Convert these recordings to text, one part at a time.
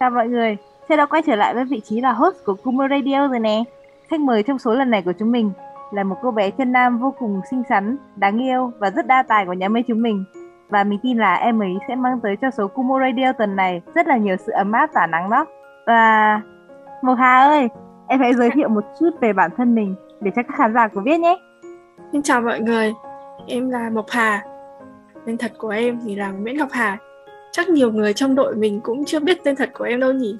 Chào mọi người, Saya đã quay trở lại với vị trí là host của Kumo Radio rồi nè. Khách mời trong số lần này của chúng mình là một cô bé chân nam vô cùng xinh xắn, đáng yêu và rất đa tài của nhà mê chúng mình. Và mình tin là em ấy sẽ mang tới cho số Kumo Radio tuần này rất là nhiều sự ấm áp tỏa nắng đó. Và Mộc Hà ơi, em hãy giới thiệu một chút về bản thân mình để cho các khán giả của biết nhé. Xin chào mọi người, em là Mộc Hà. Tên thật của em thì là Nguyễn Ngọc Hà. Chắc nhiều người trong đội mình cũng chưa biết tên thật của em đâu nhỉ.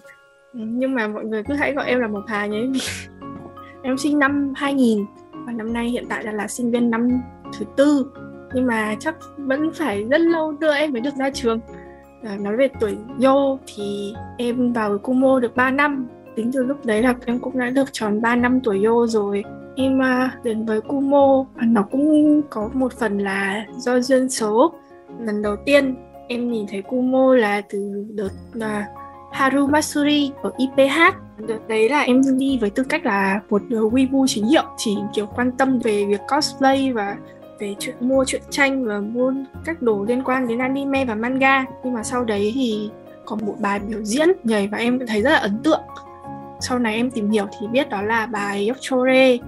Nhưng mà mọi người cứ hãy gọi em là Mộc Hà nhé. em sinh năm 2000 và năm nay hiện tại là, là sinh viên năm thứ tư. Nhưng mà chắc vẫn phải rất lâu nữa em mới được ra trường. À, nói về tuổi vô thì em vào Kumo được 3 năm. Tính từ lúc đấy là em cũng đã được tròn 3 năm tuổi vô rồi. Em uh, đến với Kumo nó cũng có một phần là do duyên số. Lần đầu tiên em nhìn thấy Kumo là từ đợt là Haru Matsuri ở IPH Đợt đấy là em đi với tư cách là một Weibo chính hiệu, Chỉ kiểu quan tâm về việc cosplay và về chuyện mua chuyện tranh và mua các đồ liên quan đến anime và manga. Nhưng mà sau đấy thì có một bài biểu diễn nhảy và em thấy rất là ấn tượng. Sau này em tìm hiểu thì biết đó là bài Yokchore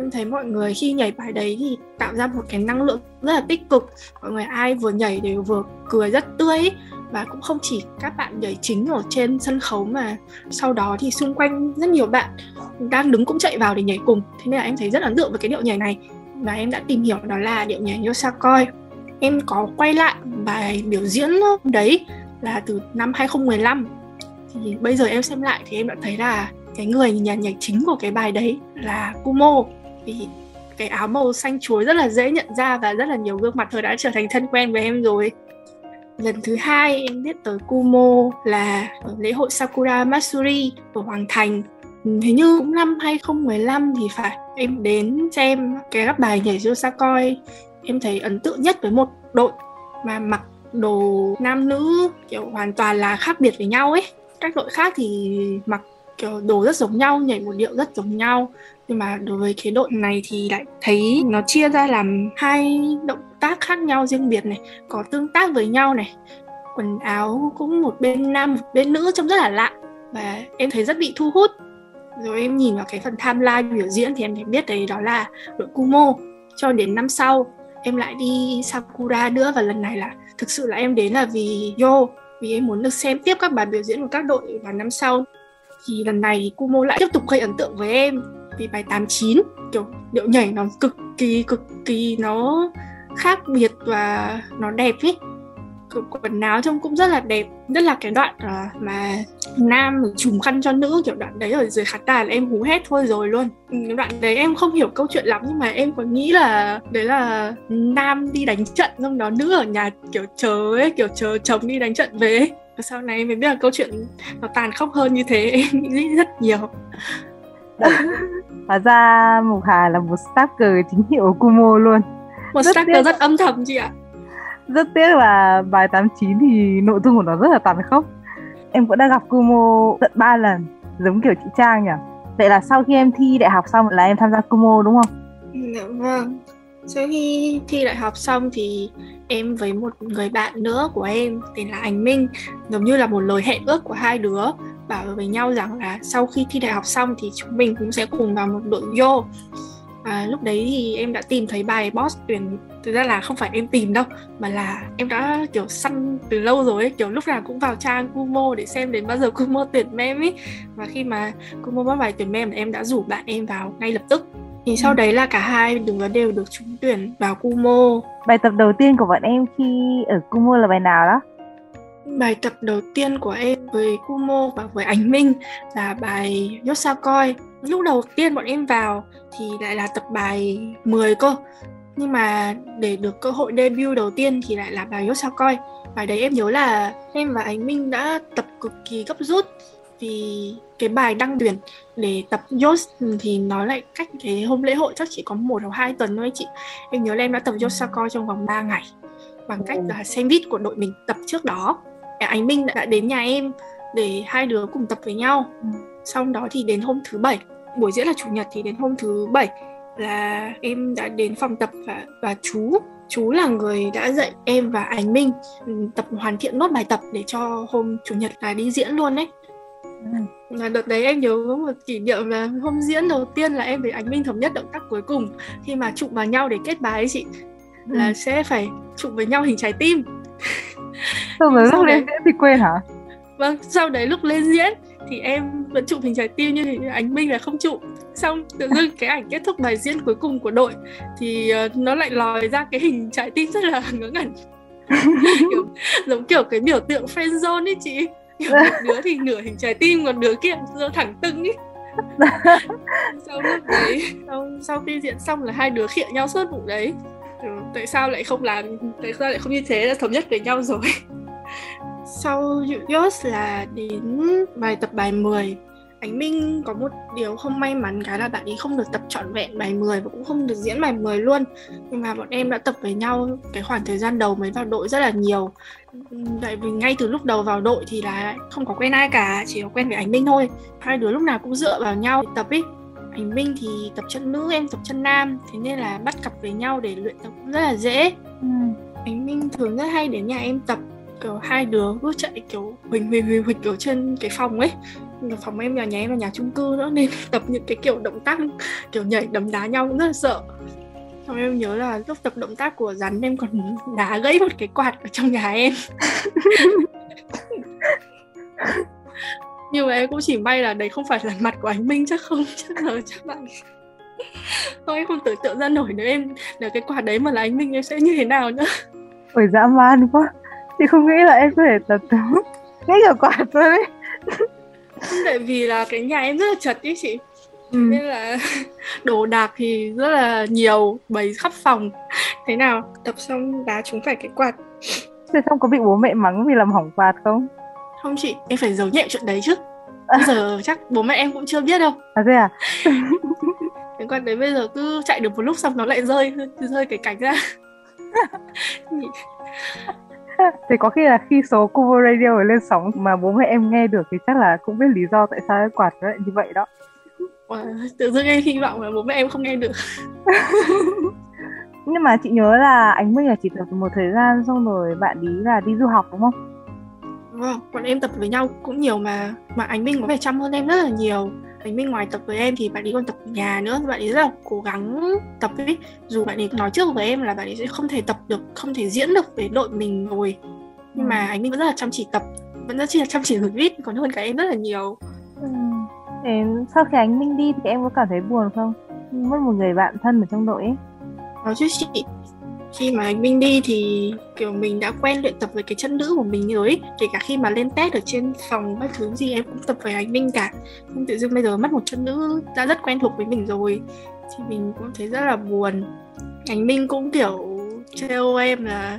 em thấy mọi người khi nhảy bài đấy thì tạo ra một cái năng lượng rất là tích cực. Mọi người ai vừa nhảy đều vừa cười rất tươi. Và cũng không chỉ các bạn nhảy chính ở trên sân khấu mà sau đó thì xung quanh rất nhiều bạn đang đứng cũng chạy vào để nhảy cùng. Thế nên là em thấy rất ấn tượng với cái điệu nhảy này. Và em đã tìm hiểu đó là điệu nhảy Yosakoi. Em có quay lại bài biểu diễn đấy là từ năm 2015 thì bây giờ em xem lại thì em đã thấy là cái người nhà nhảy chính của cái bài đấy là Kumo vì cái áo màu xanh chuối rất là dễ nhận ra và rất là nhiều gương mặt thôi đã trở thành thân quen với em rồi. Lần thứ hai em biết tới Kumo là ở lễ hội Sakura Matsuri ở Hoàng Thành. Hình như cũng năm 2015 thì phải. Em đến xem cái các bài nhảy Yosakoi em thấy ấn tượng nhất với một đội mà mặc đồ nam nữ kiểu hoàn toàn là khác biệt với nhau ấy. Các đội khác thì mặc kiểu đồ rất giống nhau, nhảy một điệu rất giống nhau nhưng mà đối với cái đội này thì lại thấy nó chia ra làm hai động tác khác nhau riêng biệt này, có tương tác với nhau này, quần áo cũng một bên nam, một bên nữ trông rất là lạ. Và em thấy rất bị thu hút. Rồi em nhìn vào cái phần timeline biểu diễn thì em thấy biết đấy đó là đội Kumo. Cho đến năm sau, em lại đi Sakura nữa và lần này là thực sự là em đến là vì Yo, vì em muốn được xem tiếp các bài biểu diễn của các đội vào năm sau. Thì lần này Kumo lại tiếp tục gây ấn tượng với em vì bài 89 kiểu điệu nhảy nó cực kỳ cực kỳ nó khác biệt và nó đẹp ấy quần áo trông cũng rất là đẹp. Rất là cái đoạn uh, mà nam trùm khăn cho nữ kiểu đoạn đấy ở dưới khán đài là em hú hét thôi rồi luôn. Ừ, đoạn đấy em không hiểu câu chuyện lắm nhưng mà em có nghĩ là đấy là nam đi đánh trận xong đó nữ ở nhà kiểu chờ ấy kiểu chờ chồng đi đánh trận về ấy. và sau này mới biết là câu chuyện nó tàn khốc hơn như thế em nghĩ rất nhiều. Hóa ra Mục Hà là một stalker chính hiệu của Kumo luôn. Một rất stalker tiếc. rất âm thầm chị ạ. Rất tiếc là bài 89 thì nội dung của nó rất là tàn khốc. Em cũng đã gặp Kumo tận 3 lần Giống kiểu chị Trang nhỉ? Vậy là sau khi em thi đại học xong là em tham gia Kumo đúng không? Dạ vâng. Sau khi thi đại học xong thì em với một người bạn nữa của em tên là Anh Minh giống như là một lời hẹn ước của hai đứa bảo với nhau rằng là sau khi thi đại học xong thì chúng mình cũng sẽ cùng vào một đội vô. À, lúc đấy thì em đã tìm thấy bài boss tuyển thực ra là không phải em tìm đâu mà là em đã kiểu săn từ lâu rồi ấy, kiểu lúc nào cũng vào trang Kumo để xem đến bao giờ Kumo tuyển mem ấy. Và khi mà Kumo bắt bài tuyển mem em đã rủ bạn em vào ngay lập tức. Thì sau ừ. đấy là cả hai đứa đều được trúng tuyển vào Kumo. Bài tập đầu tiên của bọn em khi ở Kumo là bài nào đó Bài tập đầu tiên của em với Kumo và với Ánh Minh là bài Yosakoi. Lúc đầu tiên bọn em vào thì lại là tập bài 10 cơ. Nhưng mà để được cơ hội debut đầu tiên thì lại là bài Yosakoi. Bài đấy em nhớ là em và Ánh Minh đã tập cực kỳ gấp rút vì cái bài đăng tuyển để tập Yos thì nói lại cách cái hôm lễ hội chắc chỉ có một hoặc hai tuần thôi chị. Em nhớ là em đã tập Yosakoi trong vòng 3 ngày bằng cách là xem vít của đội mình tập trước đó anh Minh đã đến nhà em để hai đứa cùng tập với nhau. Ừ. xong đó thì đến hôm thứ bảy buổi diễn là chủ nhật thì đến hôm thứ bảy là em đã đến phòng tập và và chú. Chú là người đã dạy em và anh Minh ừ, tập hoàn thiện nốt bài tập để cho hôm chủ nhật là đi diễn luôn đấy là đợt đấy em nhớ có một kỷ niệm là hôm diễn đầu tiên là em với ánh minh thống nhất động tác cuối cùng. Khi mà chụp vào nhau để kết bài ấy chị ừ. là sẽ phải chụp với nhau hình trái tim xong rồi lúc lên diễn thì quên hả? Vâng sau đấy lúc lên diễn thì em vẫn chụp hình trái tim như thì ánh minh là không chụp. Xong tự dưng cái ảnh kết thúc bài diễn cuối cùng của đội thì uh, nó lại lòi ra cái hình trái tim rất là ngớ ngẩn. Kiểu, giống kiểu cái biểu tượng friend zone ấy chị. Kiểu một đứa thì nửa hình trái tim còn đứa kia giơ thẳng tưng ấy. Sau lúc đấy sau, sau khi diễn xong là hai đứa khịa nhau suốt vụ đấy Ừ, tại sao lại không làm, tại sao lại không như thế? Là thống nhất với nhau rồi. Sau Yos là đến bài tập bài 10 Ánh Minh có một điều không may mắn, cái là bạn ấy không được tập trọn vẹn bài 10 và cũng không được diễn bài 10 luôn. Nhưng mà bọn em đã tập với nhau cái khoảng thời gian đầu mới vào đội rất là nhiều. Tại vì ngay từ lúc đầu vào đội thì là không có quen ai cả, chỉ có quen với Ánh Minh thôi. Hai đứa lúc nào cũng dựa vào nhau tập ý. Ánh Minh thì tập chân nữ em tập chân nam. Thế nên là bắt cặp với nhau để luyện tập cũng rất là dễ. Ừ. Ánh Minh thường rất hay đến nhà em tập kiểu hai đứa cứ chạy kiểu huỳnh huỳnh huỳnh huỳnh kiểu trên cái phòng ấy. Phòng em nhà nhà em là nhà chung cư nữa nên tập những cái kiểu động tác kiểu nhảy đấm đá nhau cũng rất là sợ. Xong em nhớ là lúc tập động tác của rắn em còn đá gãy một cái quạt ở trong nhà em nhưng mà em cũng chỉ may là đấy không phải là mặt của anh Minh chắc không chắc là chắc bạn thôi em không tưởng tượng ra nổi nếu em nếu cái quạt đấy mà là anh Minh em sẽ như thế nào nữa ôi dã man quá. Thì không nghĩ là em có thể tập đúng ngay cả quạt thôi đấy. Tại vì là cái nhà em rất là chật ý chị. Ừ. nên là đồ đạc thì rất là nhiều bày khắp phòng. Thế nào? Tập xong đá trúng phải cái quạt. Thế xong có bị bố mẹ mắng vì làm hỏng quạt không không chị em phải giấu nhẹ chuyện đấy chứ. Bây giờ chắc bố mẹ em cũng chưa biết đâu. À thế à? Cái quạt đấy bây giờ cứ chạy được một lúc xong nó lại rơi rơi cái cánh ra. Thì có khi là khi số Cubo Radio lên sóng mà bố mẹ em nghe được thì chắc là cũng biết lý do tại sao cái quạt nó lại như vậy đó. Wow, tự dưng em hy vọng là bố mẹ em không nghe được. Nhưng mà chị nhớ là anh Minh là chỉ tập một thời gian xong rồi bạn ý là đi du học đúng không? Vâng, bọn em tập với nhau cũng nhiều mà. Mà anh Minh có vẻ chăm hơn em rất là nhiều. Ánh Minh ngoài tập với em thì bạn ấy còn tập ở nhà nữa. Bạn ấy rất là cố gắng tập ấy. Dù bạn ấy nói trước với em là bạn ấy sẽ không thể tập được không thể diễn được với đội mình rồi. Nhưng mà anh Minh vẫn rất là chăm chỉ tập vẫn rất là chăm chỉ rồi viết còn hơn cả em rất là nhiều. Ừ. Sau khi anh Minh đi thì em có cảm thấy buồn không? Mất một người bạn thân ở trong đội ấy. Có chứ chị khi mà anh Minh đi thì kiểu mình đã quen luyện tập với cái chân nữ của mình rồi ấy. kể cả khi mà lên test ở trên phòng các thứ gì em cũng tập với anh Minh cả. Nhưng tự dưng bây giờ mất một chân nữ đã rất quen thuộc với mình rồi thì mình cũng thấy rất là buồn. Anh Minh cũng kiểu trêu em là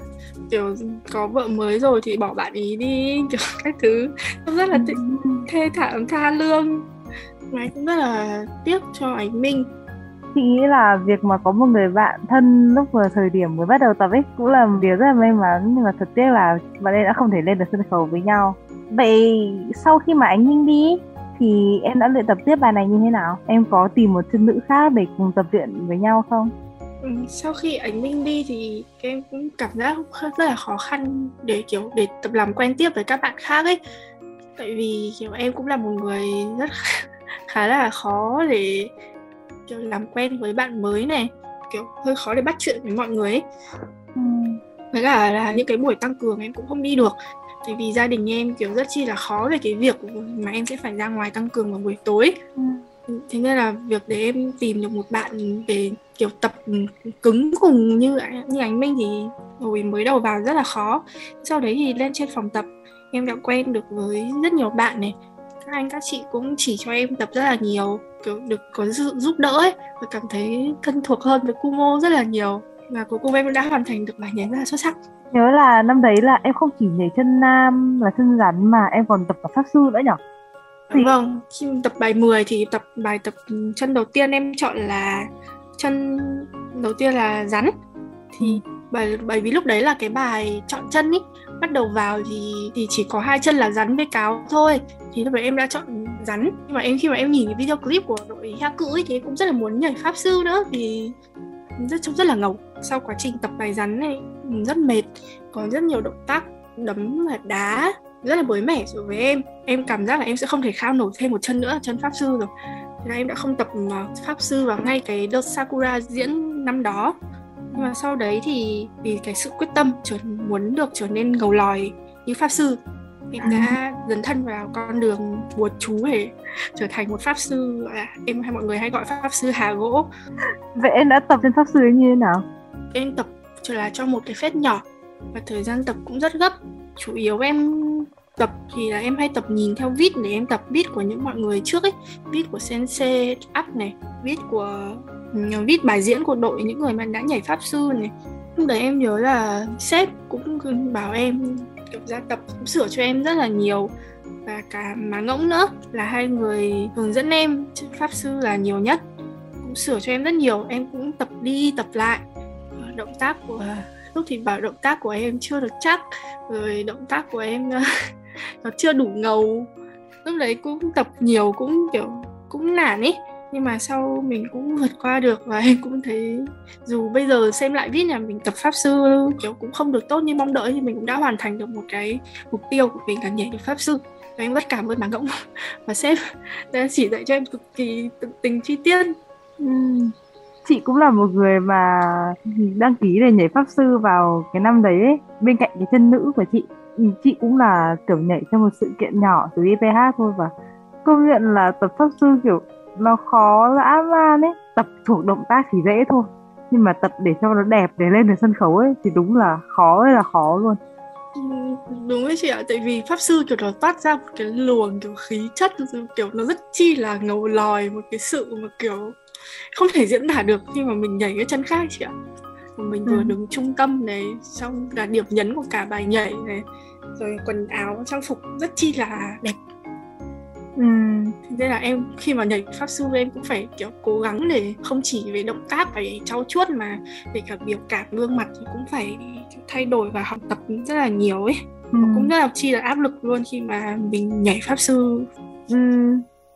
kiểu có vợ mới rồi thì bỏ bạn ý đi kiểu các thứ. Rất là thê thảm tha lương. Mà cũng rất là tiếc cho anh Minh chị nghĩ là việc mà có một người bạn thân lúc vào thời điểm mới bắt đầu tập ấy cũng là một điều rất là may mắn. Nhưng mà thật tiếc là bạn ấy đã không thể lên được sân khấu với nhau. Vậy sau khi mà anh Minh đi thì em đã luyện tập tiếp bài này như thế nào? Em có tìm một chân nữ khác để cùng tập luyện với nhau không? Ừ, sau khi ánh minh đi thì em cũng cảm giác rất là khó khăn để kiểu để tập làm quen tiếp với các bạn khác ấy. Tại vì kiểu em cũng là một người rất khá là khó để kiểu làm quen với bạn mới này. Kiểu hơi khó để bắt chuyện với mọi người ấy. Ừ. với cả là những cái buổi tăng cường em cũng không đi được. Tại vì gia đình em kiểu rất chi là khó về cái việc mà em sẽ phải ra ngoài tăng cường vào buổi tối. Ừ. thế nên là việc để em tìm được một bạn để kiểu tập cứng cùng như như ánh minh thì hồi mới đầu vào rất là khó. Sau đấy thì lên trên phòng tập em đã quen được với rất nhiều bạn này anh các chị cũng chỉ cho em tập rất là nhiều kiểu được có sự giúp đỡ ấy và cảm thấy thân thuộc hơn với Kumo rất là nhiều. Và cuối cùng em đã hoàn thành được bài nhảy rất là xuất sắc. Nhớ là năm đấy là em không chỉ nhảy chân nam là chân rắn mà em còn tập cả pháp sư nữa nhỉ thì... vâng khi tập bài 10 thì tập bài tập chân đầu tiên em chọn là chân đầu tiên là rắn. Thì bởi bởi vì lúc đấy là cái bài chọn chân ý bắt đầu vào thì thì chỉ có hai chân là rắn với cáo thôi. Thì lúc đấy em đã chọn rắn. Nhưng mà em, khi mà em nhìn cái video clip của đội ha cự ấy thì em cũng rất là muốn nhảy pháp sư nữa. Thì rất, trông rất là ngầu. Sau quá trình tập bài rắn này rất mệt. Có rất nhiều động tác đấm và đá. Rất là mới mẻ đối với em. Em cảm giác là em sẽ không thể khao nổi thêm một chân nữa, chân pháp sư rồi. Thế là em đã không tập à, pháp sư vào ngay cái đợt sakura diễn năm đó nhưng mà sau đấy thì vì cái sự quyết tâm muốn được trở nên ngầu lòi như pháp sư em đã dấn thân vào con đường bùa chú để trở thành một pháp sư em hay mọi người hay gọi pháp sư hà gỗ. Vậy em đã tập trên pháp sư như thế nào? Em tập chỉ là cho một cái phép nhỏ và thời gian tập cũng rất gấp. Chủ yếu em tập thì là em hay tập nhìn theo viết để em tập viết của những mọi người trước ấy. Viết của sensei up này viết của ừ, viết bài diễn của đội, những người mà đã nhảy pháp sư này. Lúc đấy em nhớ là sếp cũng bảo em, kiểu ra tập, cũng sửa cho em rất là nhiều. Và cả má ngỗng nữa là hai người hướng dẫn em pháp sư là nhiều nhất. Cũng sửa cho em rất nhiều, em cũng tập đi, tập lại. Động tác của, lúc thì bảo động tác của em chưa được chắc, rồi động tác của em nó chưa đủ ngầu. Lúc đấy cũng tập nhiều, cũng kiểu, cũng nản ý. Nhưng mà sau mình cũng vượt qua được và em cũng thấy dù bây giờ xem lại viết là mình tập pháp sư kiểu cũng không được tốt như mong đợi thì mình cũng đã hoàn thành được một cái mục tiêu của mình là nhảy được pháp sư. Và em rất cảm ơn bà ngỗng. Và sếp đã chỉ dạy cho em cực kỳ tận tình chi tiết. Chị cũng là một người mà đăng ký để nhảy pháp sư vào cái năm đấy ấy. bên cạnh cái chân nữ của chị chị cũng là kiểu nhảy trong một sự kiện nhỏ từ IPH thôi và công nhận là tập pháp sư kiểu nó khó dã man ấy. Tập thuộc động tác thì dễ thôi, nhưng mà tập để cho nó đẹp để lên được sân khấu ấy thì đúng là khó ơi là khó luôn. Ừ, đúng đấy chị ạ, tại vì pháp sư kiểu nó toát ra một cái luồng kiểu khí chất, kiểu nó rất chi là ngầu lòi, một cái sự mà kiểu không thể diễn tả được khi mà mình nhảy cái chân khác chị ạ mình vừa ừ. đứng trung tâm này xong là điểm nhấn của cả bài nhảy này rồi quần áo trang phục rất chi là đẹp Ừ. Thế là em khi mà nhảy pháp sư em cũng phải kiểu cố gắng để không chỉ về động tác phải trau chuốt mà về cả biểu cảm gương mặt thì cũng phải thay đổi và học tập rất là nhiều ấy. Ừ. cũng rất là chi là áp lực luôn khi mà mình nhảy pháp sư. Ừ.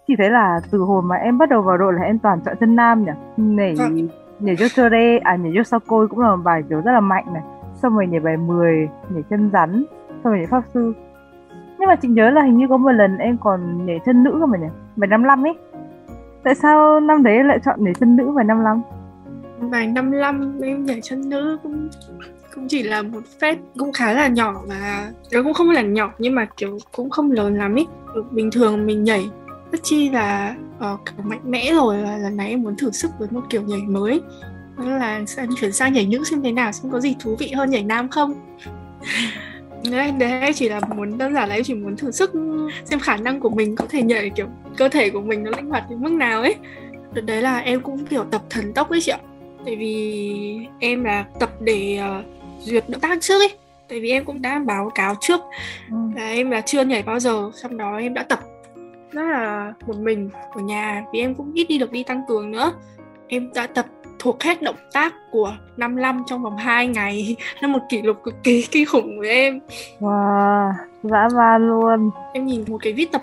Chỉ thấy là từ hồi mà em bắt đầu vào đội là em toàn chọn chân nam nhỉ? Nhảy vâng nhảy cho Ture, à nhảy cho Sakoi cũng là một bài kiểu rất là mạnh này. Xong rồi nhảy bài 10, nhảy chân rắn, xong rồi nhảy pháp sư. Nhưng mà chị nhớ là hình như có một lần em còn nhảy chân nữ cơ mà nhỉ? Bài 55 ấy. Tại sao năm đấy lại chọn nhảy chân nữ bài 55 bài 55 em nhảy chân nữ cũng cũng chỉ là một phép cũng khá là nhỏ và nó cũng không là nhỏ nhưng mà kiểu cũng không lớn lắm ý bình thường mình nhảy rất chi là uh, mạnh mẽ rồi và lần này em muốn thử sức với một kiểu nhảy mới. Đó là chuyển sang nhảy nữ xem thế nào xem có gì thú vị hơn nhảy nam không? Đấy, đấy chỉ là muốn đơn giản là em chỉ muốn thử sức xem khả năng của mình có thể nhảy kiểu cơ thể của mình nó linh hoạt đến mức nào ấy. Đợt đấy là em cũng kiểu tập thần tốc ấy chị ạ. Tại vì em là tập để uh, duyệt động tác trước ấy. Tại vì em cũng đã báo cáo trước ừ. là em là chưa nhảy bao giờ sau đó em đã tập rất là một mình ở nhà vì em cũng ít đi được đi tăng cường nữa. Em đã tập thuộc hết động tác của 55 trong vòng 2 ngày. Là một kỷ lục cực kỳ kinh khủng với em. Wow, dã man luôn. Em nhìn một cái viết tập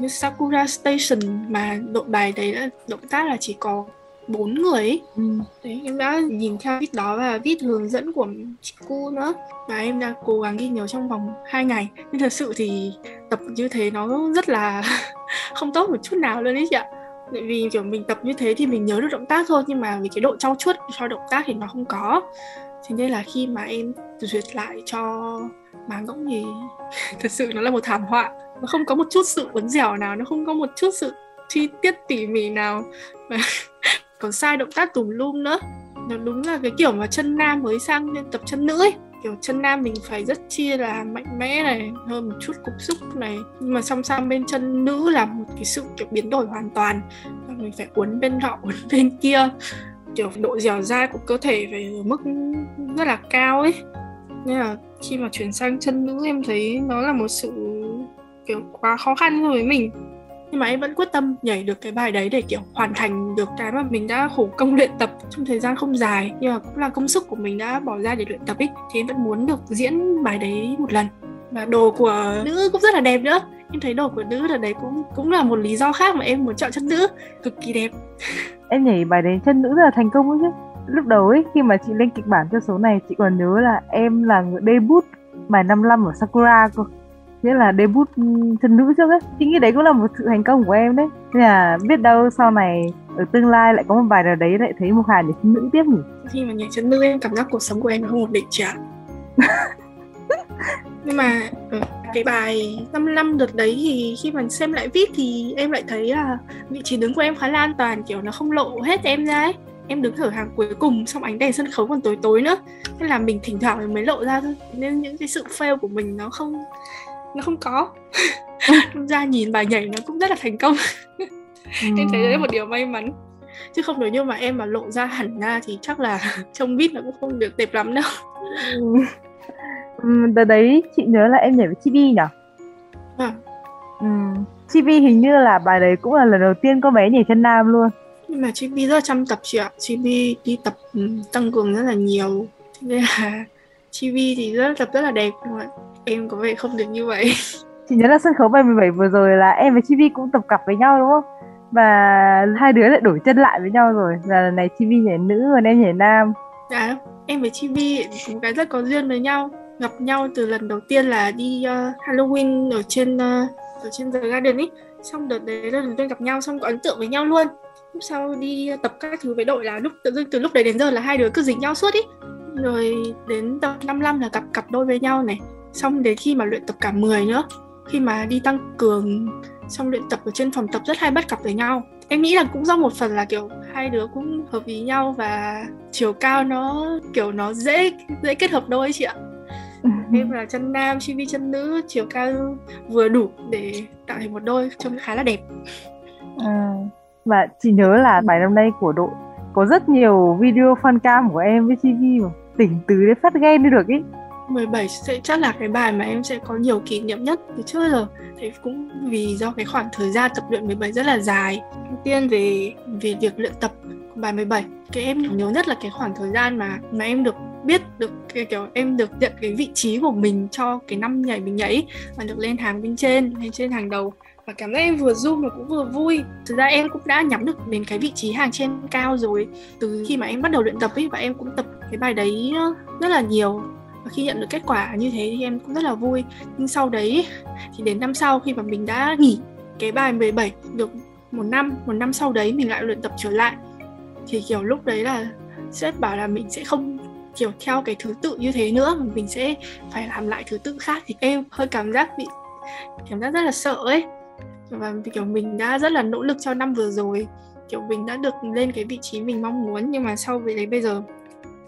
như Sakura Station mà đội bài đấy là động tác là chỉ có bốn người ấy. Ừ. Đấy, em đã nhìn theo viết đó và viết hướng dẫn của chị cu nữa. Và em đã cố gắng ghi nhớ trong vòng 2 ngày. Nhưng thật sự thì tập như thế nó rất là không tốt một chút nào luôn đấy chị ạ. Tại vì kiểu mình tập như thế thì mình nhớ được động tác thôi nhưng mà vì cái độ trau chuốt cho động tác thì nó không có. Thế nên là khi mà em duyệt lại cho má ngỗng thì thật sự nó là một thảm họa. Nó không có một chút sự uốn dẻo nào nó không có một chút sự chi tiết tỉ mỉ nào. Và còn sai động tác tùm lum nữa. Nó đúng là cái kiểu mà chân nam mới sang nên tập chân nữ ấy. Kiểu chân nam mình phải rất chia là mạnh mẽ này, hơn một chút cục xúc này. Nhưng mà song song bên chân nữ là một cái sự kiểu biến đổi hoàn toàn. Mình phải uốn bên nọ, uốn bên kia. Kiểu độ dẻo dai của cơ thể phải ở mức rất là cao ấy. Nên là khi mà chuyển sang chân nữ em thấy nó là một sự kiểu quá khó khăn với mình nhưng mà em vẫn quyết tâm nhảy được cái bài đấy để, kiểu, hoàn thành được cái mà mình đã khổ công luyện tập trong thời gian không dài. Nhưng mà cũng là công sức của mình đã bỏ ra để luyện tập ấy thì em vẫn muốn được diễn bài đấy một lần. Và đồ của nữ cũng rất là đẹp nữa. Em thấy đồ của nữ là đấy cũng cũng là một lý do khác mà em muốn chọn chân nữ. Cực kỳ đẹp. Em nhảy bài đấy chân nữ rất là thành công ấy chứ. Lúc đầu ấy, khi mà chị lên kịch bản cho số này, chị còn nhớ là em là người debut bài 55 ở Sakura cơ nghĩa là debut chân nữ trước ấy. Chị nghĩ đấy cũng là một sự thành công của em đấy. Nên là biết đâu sau này ở tương lai lại có một bài nào đấy lại thấy một Hà nhảy chân nữ tiếp nhỉ? Khi mà nhảy chân nữ em cảm giác cuộc sống của em không ổn định chả nhưng mà ừ, cái bài 5 năm đợt đấy thì khi mà xem lại viết thì em lại thấy là vị trí đứng của em khá là an toàn kiểu nó không lộ hết em ra ấy. Em đứng ở hàng cuối cùng xong ánh đèn sân khấu còn tối tối nữa. Nên là mình thỉnh thoảng mới lộ ra thôi. Nên những cái sự fail của mình nó không nó không có. Ra nhìn bài nhảy nó cũng rất là thành công. Em thấy đấy là một điều may mắn. Chứ không nếu như mà em mà lộ ra hẳn ra thì chắc là trông vít nó cũng không được đẹp lắm đâu. Ừ, đợt đấy chị nhớ là em nhảy với Chibi nhỉ? À. ừ. Chibi hình như là bài đấy cũng là lần đầu tiên có bé nhảy chân nam luôn. Nhưng mà Chibi rất là chăm tập chị ạ. Chibi đi tập tăng cường rất là nhiều. Nên là Chibi thì rất tập rất là đẹp mà em có vẻ không được như vậy. Chị nhớ là sân khấu bài 17 vừa rồi là em với Chibi cũng tập cặp với nhau đúng không? Và hai đứa lại đổi chân lại với nhau rồi. Là lần này Chibi nhảy nữ còn em nhảy nam. Dạ em với Chibi một cái rất có duyên với nhau. Gặp nhau từ lần đầu tiên là đi uh, Halloween ở trên uh, ở trên The Garden ấy xong đợt đấy lần đầu tiên gặp nhau xong có ấn tượng với nhau luôn. Lúc sau đi tập các thứ với đội là lúc tự dưng từ lúc đấy đến giờ là hai đứa cứ dính nhau suốt ý. Rồi đến tập 55 là cặp cặp đôi với nhau này xong đến khi mà luyện tập cả 10 nữa khi mà đi tăng cường xong luyện tập ở trên phòng tập rất hay bắt cặp với nhau. Em nghĩ là cũng do một phần là kiểu hai đứa cũng hợp ý nhau và chiều cao nó kiểu nó dễ dễ kết hợp đôi chị ạ. Em là chân nam chibi chân nữ chiều cao vừa đủ để tạo thành một đôi trông khá là đẹp. À, và chị nhớ là bài năm nay của đội có rất nhiều video fan cam của em với chibi mà tỉnh từ để phát ghen đi được ý 17 sẽ, chắc là cái bài mà em sẽ có nhiều kỷ niệm nhất từ trước giờ thì cũng vì do cái khoảng thời gian tập luyện 17 rất là dài. Đầu tiên về về việc luyện tập của bài 17 cái em nhớ nhất là cái khoảng thời gian mà mà em được biết được cái kiểu em được nhận cái vị trí của mình cho cái năm nhảy mình nhảy và được lên hàng bên trên, lên trên hàng đầu. Và cảm giác em vừa zoom mà cũng vừa vui. Thực ra em cũng đã nhắm được đến cái vị trí hàng trên cao rồi. Từ khi mà em bắt đầu luyện tập ấy, và em cũng tập cái bài đấy ờ, rất là nhiều và khi nhận được kết quả như thế thì em cũng rất là vui. Nhưng sau đấy thì đến năm sau khi mà mình đã nghỉ cái bài 17 được một năm một năm sau đấy mình lại luyện tập trở lại, thì kiểu lúc đấy là sếp bảo là mình sẽ không, kiểu, theo cái thứ tự như thế nữa, mà mình sẽ phải làm lại thứ tự khác. Thì em hơi cảm giác bị, cảm giác rất là sợ ấy. Và kiểu mình đã rất là nỗ lực cho năm vừa rồi. Kiểu mình đã được lên cái vị trí mình mong muốn, nhưng mà sau về đấy, bây giờ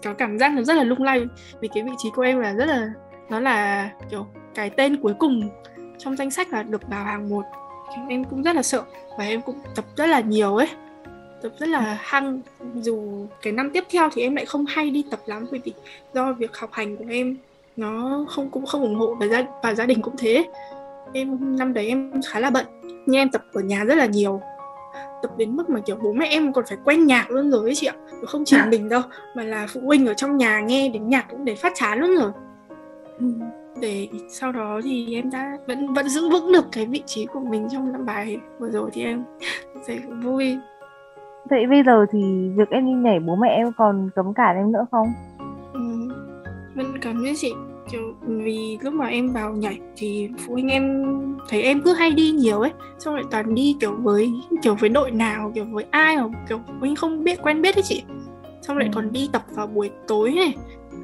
có cảm giác nó rất là lung lay. Vì cái vị trí của em là rất là, nó là kiểu cái tên cuối cùng trong danh sách là được vào hàng một. Em cũng rất là sợ và em cũng tập rất là nhiều ấy, tập rất là hăng. Dù cái năm tiếp theo thì em lại không hay đi tập lắm bởi vì do việc học hành của em nó không, cũng không ủng hộ và gia và gia đình cũng thế. Em, năm đấy em khá là bận, nhưng em tập ở nhà rất là nhiều tập đến mức mà kiểu bố mẹ em còn phải quen nhạc luôn rồi ấy chị ạ. Không chỉ mình đâu mà là phụ huynh ở trong nhà nghe đến nhạc cũng để phát chán luôn rồi. Ừ. để sau đó thì em đã vẫn vẫn giữ vững được cái vị trí của mình trong năm bài vừa rồi thì em thấy vui. Vậy bây giờ thì việc em đi nhảy bố mẹ em còn cấm cản em nữa không? Ừ, vẫn cấm với chị vì lúc mà em vào nhảy thì phụ huynh em thấy em cứ hay đi nhiều ấy xong lại toàn đi kiểu với kiểu với đội nào kiểu với ai mà kiểu phụ huynh không biết quen biết ấy chị. Xong lại ừ. còn đi tập vào buổi tối này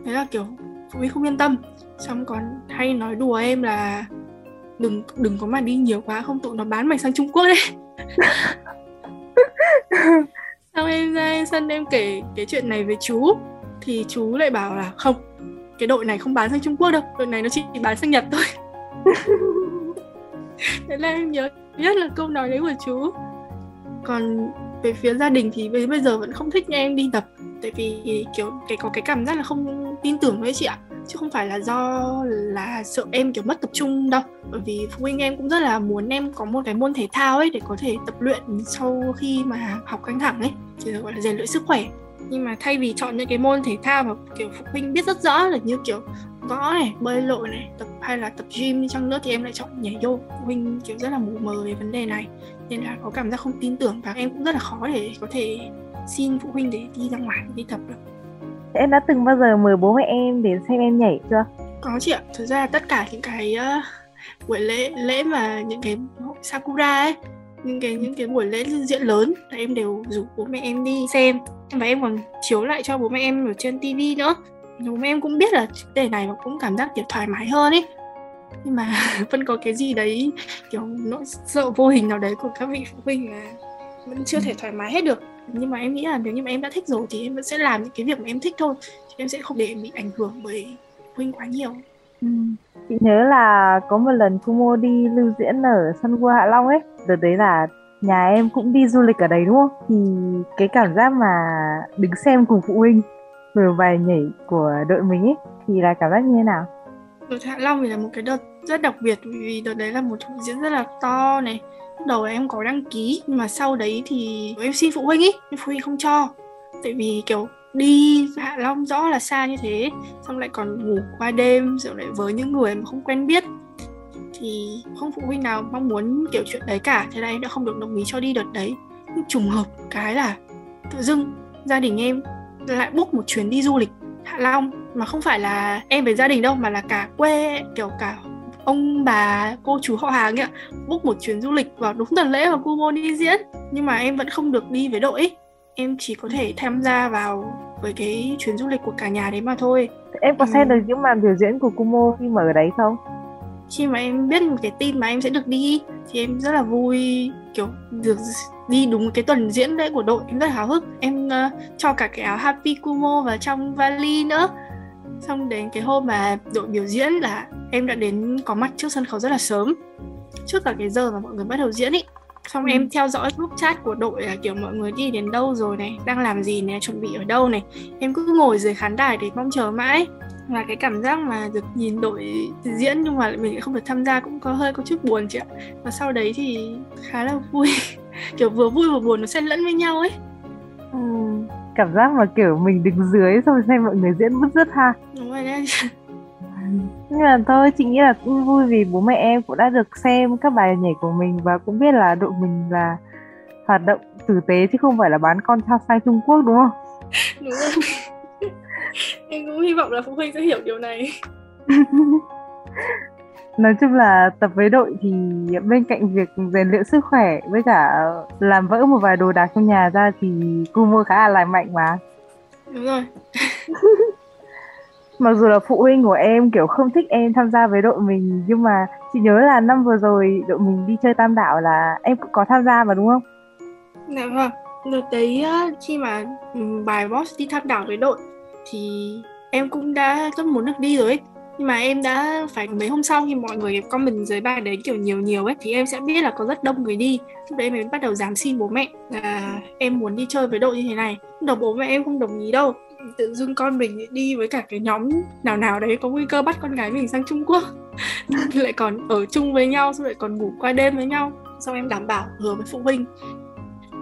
thế là kiểu phụ huynh không yên tâm. Xong còn hay nói đùa em là đừng đừng có mà đi nhiều quá không tụi nó bán mày sang Trung Quốc đấy. Xong em ra sân em kể cái chuyện này với chú. Thì chú lại bảo là không cái đội này không bán sang Trung Quốc đâu đội này nó chỉ bán sang Nhật thôi. Thế là em nhớ nhất là câu nói đấy của chú. Còn về phía gia đình thì bây giờ vẫn không thích em đi tập. Tại vì kiểu cái có cái cảm giác là không tin tưởng với chị ạ. Chứ không phải là do là sợ em kiểu mất tập trung đâu. Bởi vì phụ huynh em cũng rất là muốn em có một cái môn thể thao ấy để có thể tập luyện sau khi mà học căng thẳng ấy. Thì gọi là rèn luyện sức khỏe nhưng mà thay vì chọn những cái môn thể thao mà kiểu phụ huynh biết rất rõ là như kiểu võ này bơi lội này tập hay là tập gym đi chăng nữa thì em lại chọn nhảy vô. Phụ huynh kiểu rất là mù mờ về vấn đề này nên là có cảm giác không tin tưởng và em cũng rất là khó để có thể xin phụ huynh để đi ra ngoài đi tập được. Em đã từng bao giờ mời bố mẹ em đến xem em nhảy chưa? Có chị ạ. Thực ra tất cả những cái uh, buổi lễ lễ mà những cái sakura ấy những cái những cái buổi lễ diễn lớn là em đều rủ bố mẹ em đi xem và em còn chiếu lại cho bố mẹ em ở trên tivi nữa. Bố mẹ em cũng biết là đề này và cũng cảm giác kiểu thoải mái hơn ấy. Nhưng mà vẫn có cái gì đấy kiểu nỗi sợ vô hình nào đấy của các vị phụ huynh là vẫn chưa thể thoải mái hết được. Nhưng mà em nghĩ là nếu như mà em đã thích rồi thì em vẫn sẽ làm những cái việc mà em thích thôi. Chứ em sẽ không để bị ảnh hưởng bởi huynh quá nhiều. Ừ. chị nhớ là có một lần Kumo đi lưu diễn ở Sun World Hạ Long ấy. Đợt đấy là nhà em cũng đi du lịch ở đấy, đúng không? Thì cái cảm giác mà đứng xem cùng phụ huynh rồi bài nhảy của đội mình ấy, thì là cảm giác như thế nào? Đợt Hạ Long thì là một cái đợt rất đặc biệt vì đợt đấy là một hội diễn rất là to này. Lúc đầu em có đăng ký, nhưng mà sau đấy thì em xin phụ huynh ý, nhưng phụ huynh không cho. Tại vì kiểu đi Hạ Long rõ là xa như thế, xong lại còn ngủ qua đêm, rồi lại với những người mà không quen biết thì không phụ huynh nào mong muốn kiểu chuyện đấy cả. Thế em đã không được đồng ý cho đi đợt đấy. Nhưng trùng hợp cái là tự dưng gia đình em lại book một chuyến đi du lịch Hạ Long. Mà không phải là em với gia đình đâu mà là cả quê kiểu cả ông bà cô chú họ hàng ạ book một chuyến du lịch vào đúng tuần lễ mà Kumo đi diễn. Nhưng mà em vẫn không được đi với đội. Em chỉ có thể tham gia vào với cái chuyến du lịch của cả nhà đấy mà thôi. Em có ừ. xem được những màn biểu diễn của Kumo khi mà ở đấy không khi mà em biết một cái tin mà em sẽ được đi thì em rất là vui kiểu được đi đúng cái tuần diễn lễ của đội em rất là háo hức. Em uh, cho cả cái áo Happy Kumo vào trong vali nữa. Xong đến cái hôm mà đội biểu diễn là em đã đến có mặt trước sân khấu rất là sớm trước cả cái giờ mà mọi người bắt đầu diễn ý. Xong ừ. em theo dõi group chat của đội là kiểu mọi người đi đến đâu rồi này đang làm gì này chuẩn bị ở đâu này. Em cứ ngồi dưới khán đài để mong chờ mãi và cái cảm giác mà được nhìn đội diễn nhưng mà mình lại không được tham gia cũng có hơi có chút buồn chị ạ. Và sau đấy thì khá là vui. Kiểu vừa vui vừa buồn nó xen lẫn với nhau ấy. Ừ, cảm giác mà kiểu mình đứng dưới xong xem mọi người diễn bứt rứt ha. Đúng rồi đấy. Nhưng mà thôi chị nghĩ là cũng vui vì bố mẹ em cũng đã được xem các bài nhảy của mình và cũng biết là đội mình là hoạt động tử tế chứ không phải là bán con sang Trung Quốc đúng không? Đúng rồi. em cũng hy vọng là phụ huynh sẽ hiểu điều này. nói chung là tập với đội thì bên cạnh việc rèn luyện sức khỏe với cả làm vỡ một vài đồ đạc trong nhà ra thì Kumo khá là lành mạnh mà đúng rồi mặc dù là phụ huynh của em kiểu không thích em tham gia với đội mình nhưng mà chị nhớ là năm vừa rồi đội mình đi chơi tam đảo là em cũng có tham gia mà đúng không? Dạ vâng, đợt đấy khi mà ừ, bài boss đi tham đảo với đội thì em cũng đã rất muốn được đi rồi ấy. Nhưng mà em đã phải mấy hôm sau khi mọi người comment dưới bài đấy kiểu nhiều nhiều ấy, thì em sẽ biết là có rất đông người đi. Lúc đấy em bắt đầu dám xin bố mẹ là em muốn đi chơi với đội như thế này. Đầu bố mẹ em không đồng ý đâu. Tự dưng con mình đi với cả cái nhóm nào nào đấy có nguy cơ bắt con gái mình sang Trung Quốc. Lại còn ở chung với nhau, xong lại còn ngủ qua đêm với nhau. Xong em đảm bảo hứa với phụ huynh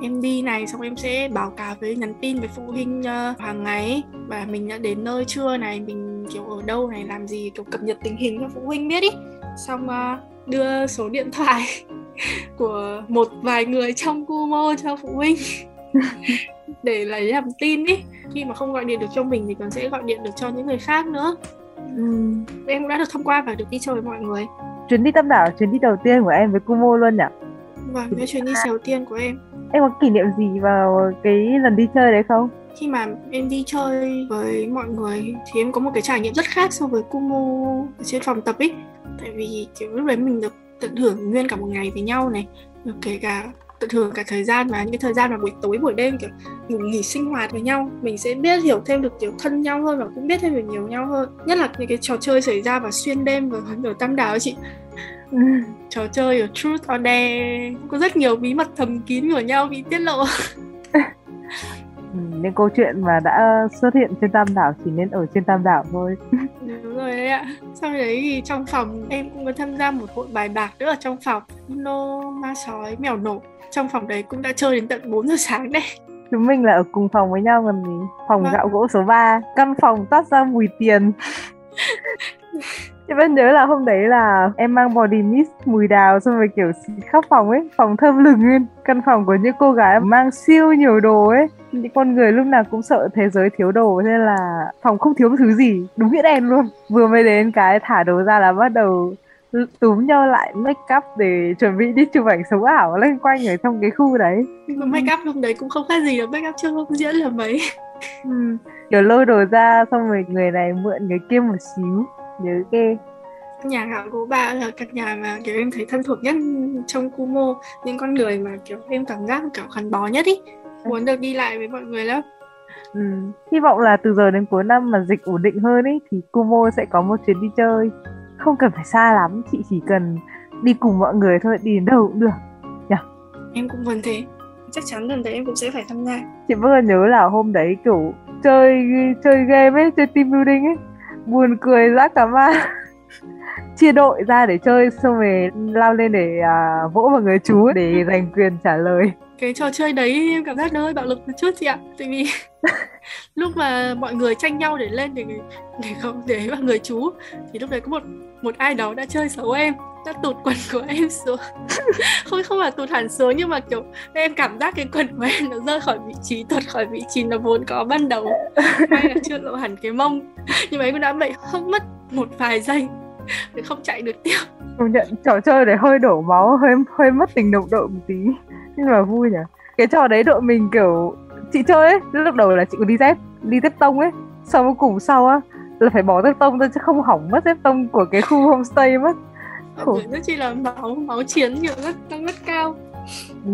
em đi này xong em sẽ báo cáo với nhắn tin với phụ huynh uh, hàng ngày và mình đã đến nơi chưa này mình kiểu ở đâu này làm gì kiểu cập nhật tình hình cho phụ huynh biết ý. Xong uh, đưa số điện thoại của một vài người trong Kumo cho phụ huynh để lấy làm tin ý. Khi mà không gọi điện được cho mình thì còn sẽ gọi điện được cho những người khác nữa. Ừ. em cũng đã được thông qua và được đi chơi với mọi người. Chuyến đi tâm đảo chuyến đi đầu tiên của em với Kumo luôn nhỉ vâng cái chuyến đi đầu tiên của em. Em có kỷ niệm gì vào cái lần đi chơi đấy không? Khi mà em đi chơi với mọi người thì em có một cái trải nghiệm rất khác so với Kumo ở trên phòng tập ấy tại vì kiểu lúc đấy mình được tận hưởng nguyên cả một ngày với nhau này được kể cả tận hưởng cả thời gian mà những cái thời gian mà buổi tối buổi đêm kiểu ngủ nghỉ sinh hoạt với nhau. Mình sẽ biết hiểu thêm được kiểu thân nhau hơn và cũng biết thêm được nhiều nhau hơn. Nhất là những cái trò chơi xảy ra vào xuyên đêm và ở tam đảo ấy chị. Trò chơi ở truth or dare. Có rất nhiều bí mật thầm kín của nhau bị tiết lộ. Ừ, những câu chuyện mà đã xuất hiện trên tam đảo chỉ nên ở trên tam đảo thôi. Đúng rồi đấy ạ. Sau đấy thì trong phòng em cũng có tham gia một hội bài bạc nữa ở trong phòng. Nô ma sói mèo nổ. Trong phòng đấy cũng đã chơi đến tận 4 giờ sáng đấy. Chúng mình là ở cùng phòng với nhau còn gì. Phòng vâng. gạo gỗ số 3 căn phòng toát ra mùi tiền Chị vẫn nhớ là hôm đấy là em mang body mist mùi đào xong rồi kiểu khắp phòng ấy Phòng thơm lừng lên Căn phòng của những cô gái mang siêu nhiều đồ ấy. Những con người lúc nào cũng sợ thế giới thiếu đồ Nên là phòng không thiếu thứ gì Đúng nghĩa đen luôn. Vừa mới đến cái thả đồ ra là bắt đầu túm nhau lại make up để chuẩn bị đi chụp ảnh sống ảo lên quanh ở trong cái khu đấy. Make up lúc đấy cũng không khác gì được make up chưa không diễn là mấy. Ừ. kiểu lôi đồ ra xong rồi người này mượn người kia một xíu nhớ ghê. Nhà gạo gỗ ba là căn nhà mà kiểu em thấy thân thuộc nhất trong Kumo những con người mà kiểu em cảm giác kiểu gắn bó nhất ý. Muốn được đi lại với mọi người lắm. Ừ. hy vọng là từ giờ đến cuối năm mà dịch ổn định hơn ý thì Kumo sẽ có một chuyến đi chơi. Không cần phải xa lắm chị chỉ cần đi cùng mọi người thôi đi đến đâu cũng được. Nhỉ em cũng vẫn thế. Chắc chắn lần đấy em cũng sẽ phải tham gia. Chị vẫn nhớ là hôm đấy kiểu chơi chơi game ấy chơi team building ấy buồn cười ra cả ma. Chia đội ra để chơi xong rồi lao lên để à, vỗ vào người chú để giành quyền trả lời. Cái trò chơi đấy em cảm giác nó hơi bạo lực một chút chị ạ. Tại vì lúc mà mọi người tranh nhau để lên để để không để vào người chú thì lúc đấy có một một ai đó đã chơi xấu em nó tụt quần của em xuống. Không không phải tụt hẳn xuống, nhưng mà, kiểu, em cảm giác cái quần của em nó rơi khỏi vị trí, tuột khỏi vị trí nó vốn có ban đầu. Hay là chưa lộ hẳn cái mông. Nhưng mà em cũng đã bị không mất một vài giây để không chạy được tiếp. Công nhận, trò chơi để hơi đổ máu, hơi hơi mất tình đồng đội một tí. Nhưng mà vui nhỉ. Cái trò đấy đội mình, kiểu, chị chơi ấy, lúc đầu là chị còn đi dép đi dép tông ấy. Sau cùng sau á, là phải bỏ dép tông thôi chứ không hỏng mất dép tông của cái khu homestay mất khổ. rất chi là máu máu chiến nhiều rất tăng rất cao. Ừ.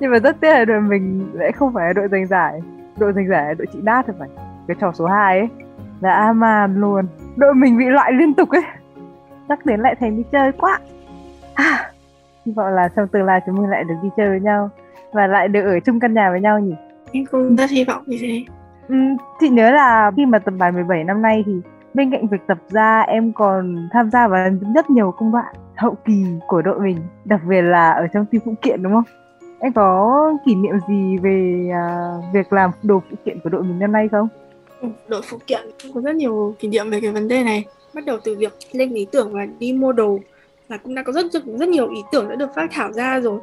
nhưng mà rất tiếc là đội mình lại không phải đội giành giải. Đội giành giải là đội chị đát thì phải. Cái trò số 2 ấy là Aman luôn. Đội mình bị loại liên tục ấy. Chắc đến lại thành đi chơi quá. À, hy vọng là trong tương lai chúng mình lại được đi chơi với nhau và lại được ở chung căn nhà với nhau nhỉ? Em cũng rất hy vọng như thế. Ừ, chị nhớ là khi mà tập bài 17 năm nay thì bên cạnh việc tập ra em còn tham gia vào rất nhiều công đoạn hậu kỳ của đội mình đặc biệt là ở trong team phụ kiện đúng không? Em có kỷ niệm gì về uh, việc làm đồ phụ kiện của đội mình năm nay không? Ừ, đội phụ kiện có rất nhiều kỷ niệm về cái vấn đề này. Bắt đầu từ việc lên ý tưởng và đi mua đồ là cũng đã có rất rất rất nhiều ý tưởng đã được phát thảo ra rồi.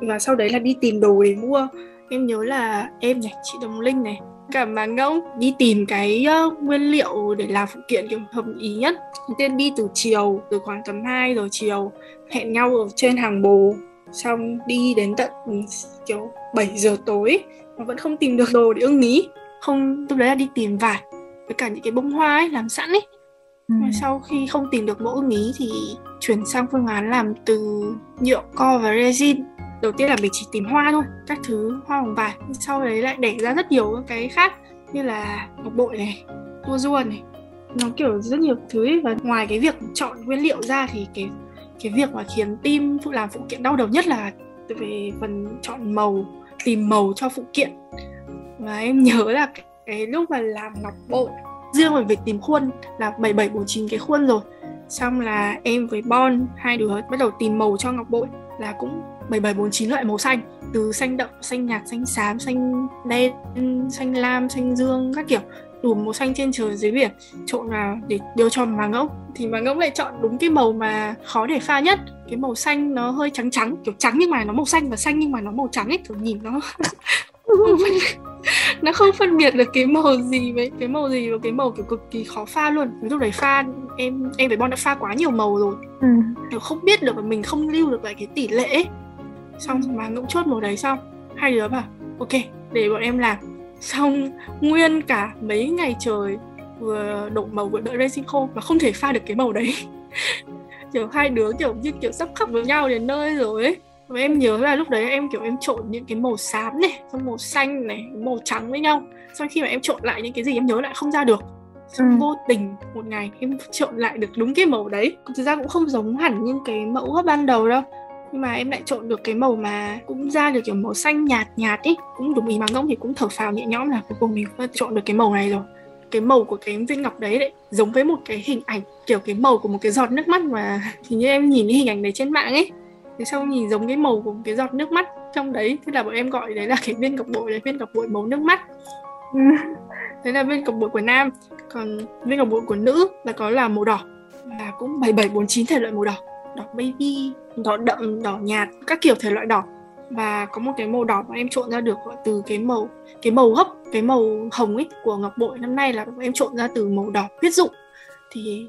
Và sau đấy là đi tìm đồ để mua. Em nhớ là em này chị đồng linh này cả mà ngỗng đi tìm cái uh, nguyên liệu để làm phụ kiện kiểu hợp ý nhất. Tiên đi từ chiều từ khoảng tầm 2 giờ chiều hẹn nhau ở trên hàng bồ. Xong đi đến tận ừ, kiểu 7 giờ tối mà vẫn không tìm được đồ để ưng ý. Không lúc đấy là đi tìm vải với cả những cái bông hoa ấy làm sẵn ấy. Ừ. sau khi không tìm được mẫu ưng ý thì chuyển sang phương án làm từ nhựa co và resin đầu tiên là mình chỉ tìm hoa thôi, các thứ, hoa hồng vải sau đấy lại để ra rất nhiều cái khác như là ngọc bội này tua rua này. Nó kiểu rất nhiều thứ ấy. và ngoài cái việc chọn nguyên liệu ra thì cái cái việc mà khiến team phụ, làm phụ kiện đau đầu nhất là về phần chọn màu, tìm màu cho phụ kiện. Và em nhớ là cái lúc mà làm ngọc bội, riêng về việc tìm khuôn là 7749 cái khuôn rồi. Xong là em với Bon, hai đứa bắt đầu tìm màu cho ngọc bội là cũng 7749 loại màu xanh từ xanh đậm, xanh nhạt, xanh xám, xanh đen, xanh lam, xanh dương các kiểu. Đủ màu xanh trên trời dưới biển trộn vào để đưa cho mà ngỗng thì mà ngỗng lại chọn đúng cái màu mà khó để pha nhất. Cái màu xanh nó hơi trắng trắng kiểu trắng nhưng mà nó màu xanh và xanh nhưng mà nó màu trắng ấy kiểu nhìn nó nó không phân biệt được cái màu gì với cái màu gì và cái màu kiểu cực kỳ khó pha luôn. Lúc đấy pha em em với bon đã pha quá nhiều màu rồi. Ừ. kiểu không biết được và mình không lưu được lại cái tỷ lệ ấy. Xong mà ngỗng chốt màu đấy xong hai đứa bảo ok để bọn em làm. Xong nguyên cả mấy ngày trời vừa đổ màu vừa đợi racing khô mà không thể pha được cái màu đấy. Kiểu hai đứa kiểu như kiểu sắp khóc với nhau đến nơi rồi ấy và em nhớ là lúc đấy em kiểu em trộn những cái màu xám này xong màu xanh này màu trắng với nhau. Xong khi mà em trộn lại những cái gì em nhớ lại không ra được. Xong ừ. vô tình một ngày em trộn lại được đúng cái màu đấy. Thực ra cũng không giống hẳn như cái mẫu gấp ban đầu đâu. Nhưng mà em lại trộn được cái màu mà cũng ra được kiểu màu xanh nhạt nhạt ý cũng đúng ý mà ngỗng thì cũng thở phào nhẹ nhõm là cuối cùng mình đã trộn được cái màu này rồi. Cái màu của cái viên ngọc đấy đấy giống với một cái hình ảnh kiểu cái màu của một cái giọt nước mắt mà thì như em nhìn cái hình ảnh đấy trên mạng ấy thế sau nhìn giống cái màu của cái giọt nước mắt trong đấy. Thế là bọn em gọi đấy là cái viên ngọc bội là viên ngọc bội màu nước mắt. Thế là viên ngọc bội của nam. Còn viên ngọc bội của nữ là có là màu đỏ. Là cũng bảy bảy bốn chín thể loại màu đỏ. Đỏ baby đỏ đậm đỏ nhạt các kiểu thể loại đỏ. Và có một cái màu đỏ mà em trộn ra được từ cái màu cái màu gốc cái màu hồng ấy của ngọc bội năm nay là em trộn ra từ màu đỏ huyết dụng. Thì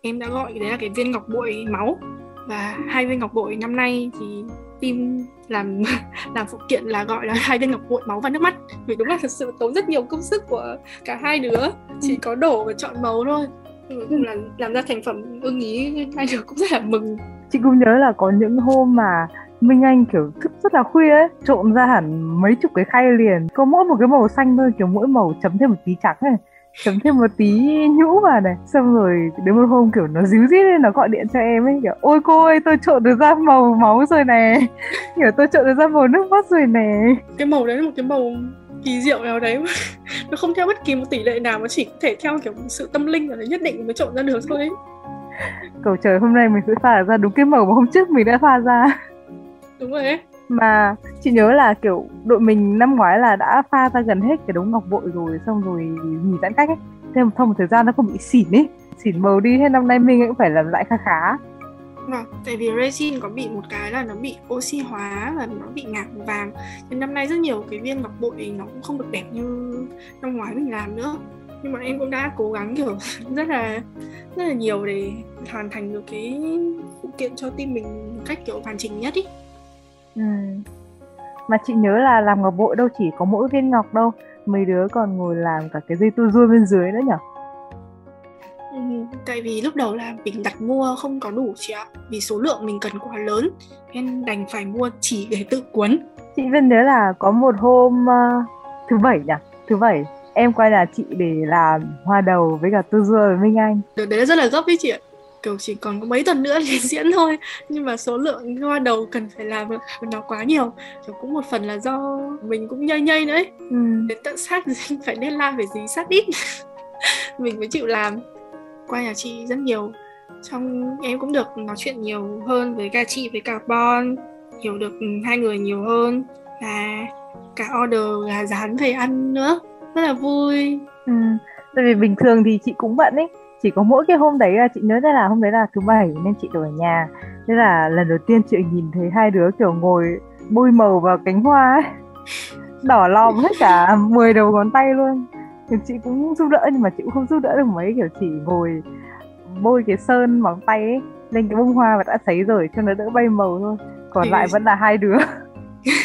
em đã gọi đấy là cái viên ngọc bội máu và hai viên ngọc bội năm nay thì team làm làm phụ kiện là gọi là hai viên ngọc bội máu và nước mắt. Vì đúng là thật sự tốn rất nhiều công sức của cả hai đứa chỉ có đổ và chọn màu thôi. Là làm ra thành phẩm ưng ý hai đứa cũng rất là mừng. Chị cũng nhớ là có những hôm mà Minh Anh kiểu thức rất là khuya ấy Trộn ra hẳn mấy chục cái khay liền. Có mỗi một cái màu xanh thôi Kiểu mỗi màu chấm thêm một tí trắng này chấm thêm một tí nhũ vào này. Xong rồi đến một hôm kiểu nó díu dít lên nó gọi điện cho em ấy kiểu ôi cô ơi tôi trộn được ra màu máu rồi này kiểu tôi trộn được ra màu nước mắt rồi này cái màu đấy là một cái màu kỳ diệu nào đấy mà nó không theo bất kỳ một tỷ lệ nào mà chỉ có thể theo kiểu sự tâm linh là nhất định mới trộn ra được thôi cầu trời hôm nay mình sẽ pha ra đúng cái màu mà hôm trước mình đã pha ra. Đúng rồi ấy mà chị nhớ là kiểu đội mình năm ngoái là đã pha ra gần hết cái đống ngọc bội rồi xong rồi nghỉ giãn cách ấy. Thêm một, một thời gian nó không bị xỉn ấy xỉn màu đi thế năm nay mình cũng phải làm lại khá khá. Vâng, tại vì resin có bị một cái là nó bị oxy hóa và nó bị ngả vàng. Nên năm nay rất nhiều cái viên ngọc bội nó cũng không được đẹp như năm ngoái mình làm nữa. Nhưng mà em cũng đã cố gắng kiểu rất là rất là nhiều để hoàn thành được cái phụ kiện cho team mình một cách kiểu hoàn chỉnh nhất ý. Ừ. Mà chị nhớ là làm ngọc bội đâu chỉ có mỗi viên ngọc đâu Mấy đứa còn ngồi làm cả cái dây tu rua bên dưới nữa nhở? Ừ, Tại vì lúc đầu là mình đặt mua không có đủ chị ạ Vì số lượng mình cần quá lớn Nên đành phải mua chỉ để tự cuốn. Chị vẫn nhớ là có một hôm uh, thứ bảy nhỉ Thứ bảy em quay nhà chị để làm hoa đầu với cả tu rua với Minh Anh. Đợt đấy rất là gấp ý chị ạ kiểu chỉ còn có mấy tuần nữa để diễn thôi. Nhưng mà số lượng hoa đầu cần phải làm nó quá nhiều. Kiểu cũng một phần là do mình cũng nhây nhây nữa ấy. Ừ. đến tận sát phải deadline phải gì sát ít. Mình mới chịu làm. Qua nhà chị rất nhiều. Trong em cũng được nói chuyện nhiều hơn với cả chị với cả Bon. Hiểu được hai người nhiều hơn. Và cả order là dán về ăn nữa. Rất là vui. Ừ. tại vì bình thường thì chị cũng bận ấy chỉ có mỗi cái hôm đấy là chị nhớ ra là hôm đấy là thứ bảy nên chị ở nhà. Thế là lần đầu tiên chị nhìn thấy hai đứa kiểu ngồi bôi màu vào cánh hoa ấy. Đỏ lòm hết cả 10 đầu ngón tay luôn. Thì chị cũng giúp đỡ nhưng mà chị cũng không giúp đỡ được mấy kiểu chỉ ngồi bôi cái sơn bằng tay ấy lên cái bông hoa và đã sấy rồi cho nó đỡ bay màu thôi. Còn lại vẫn là hai đứa.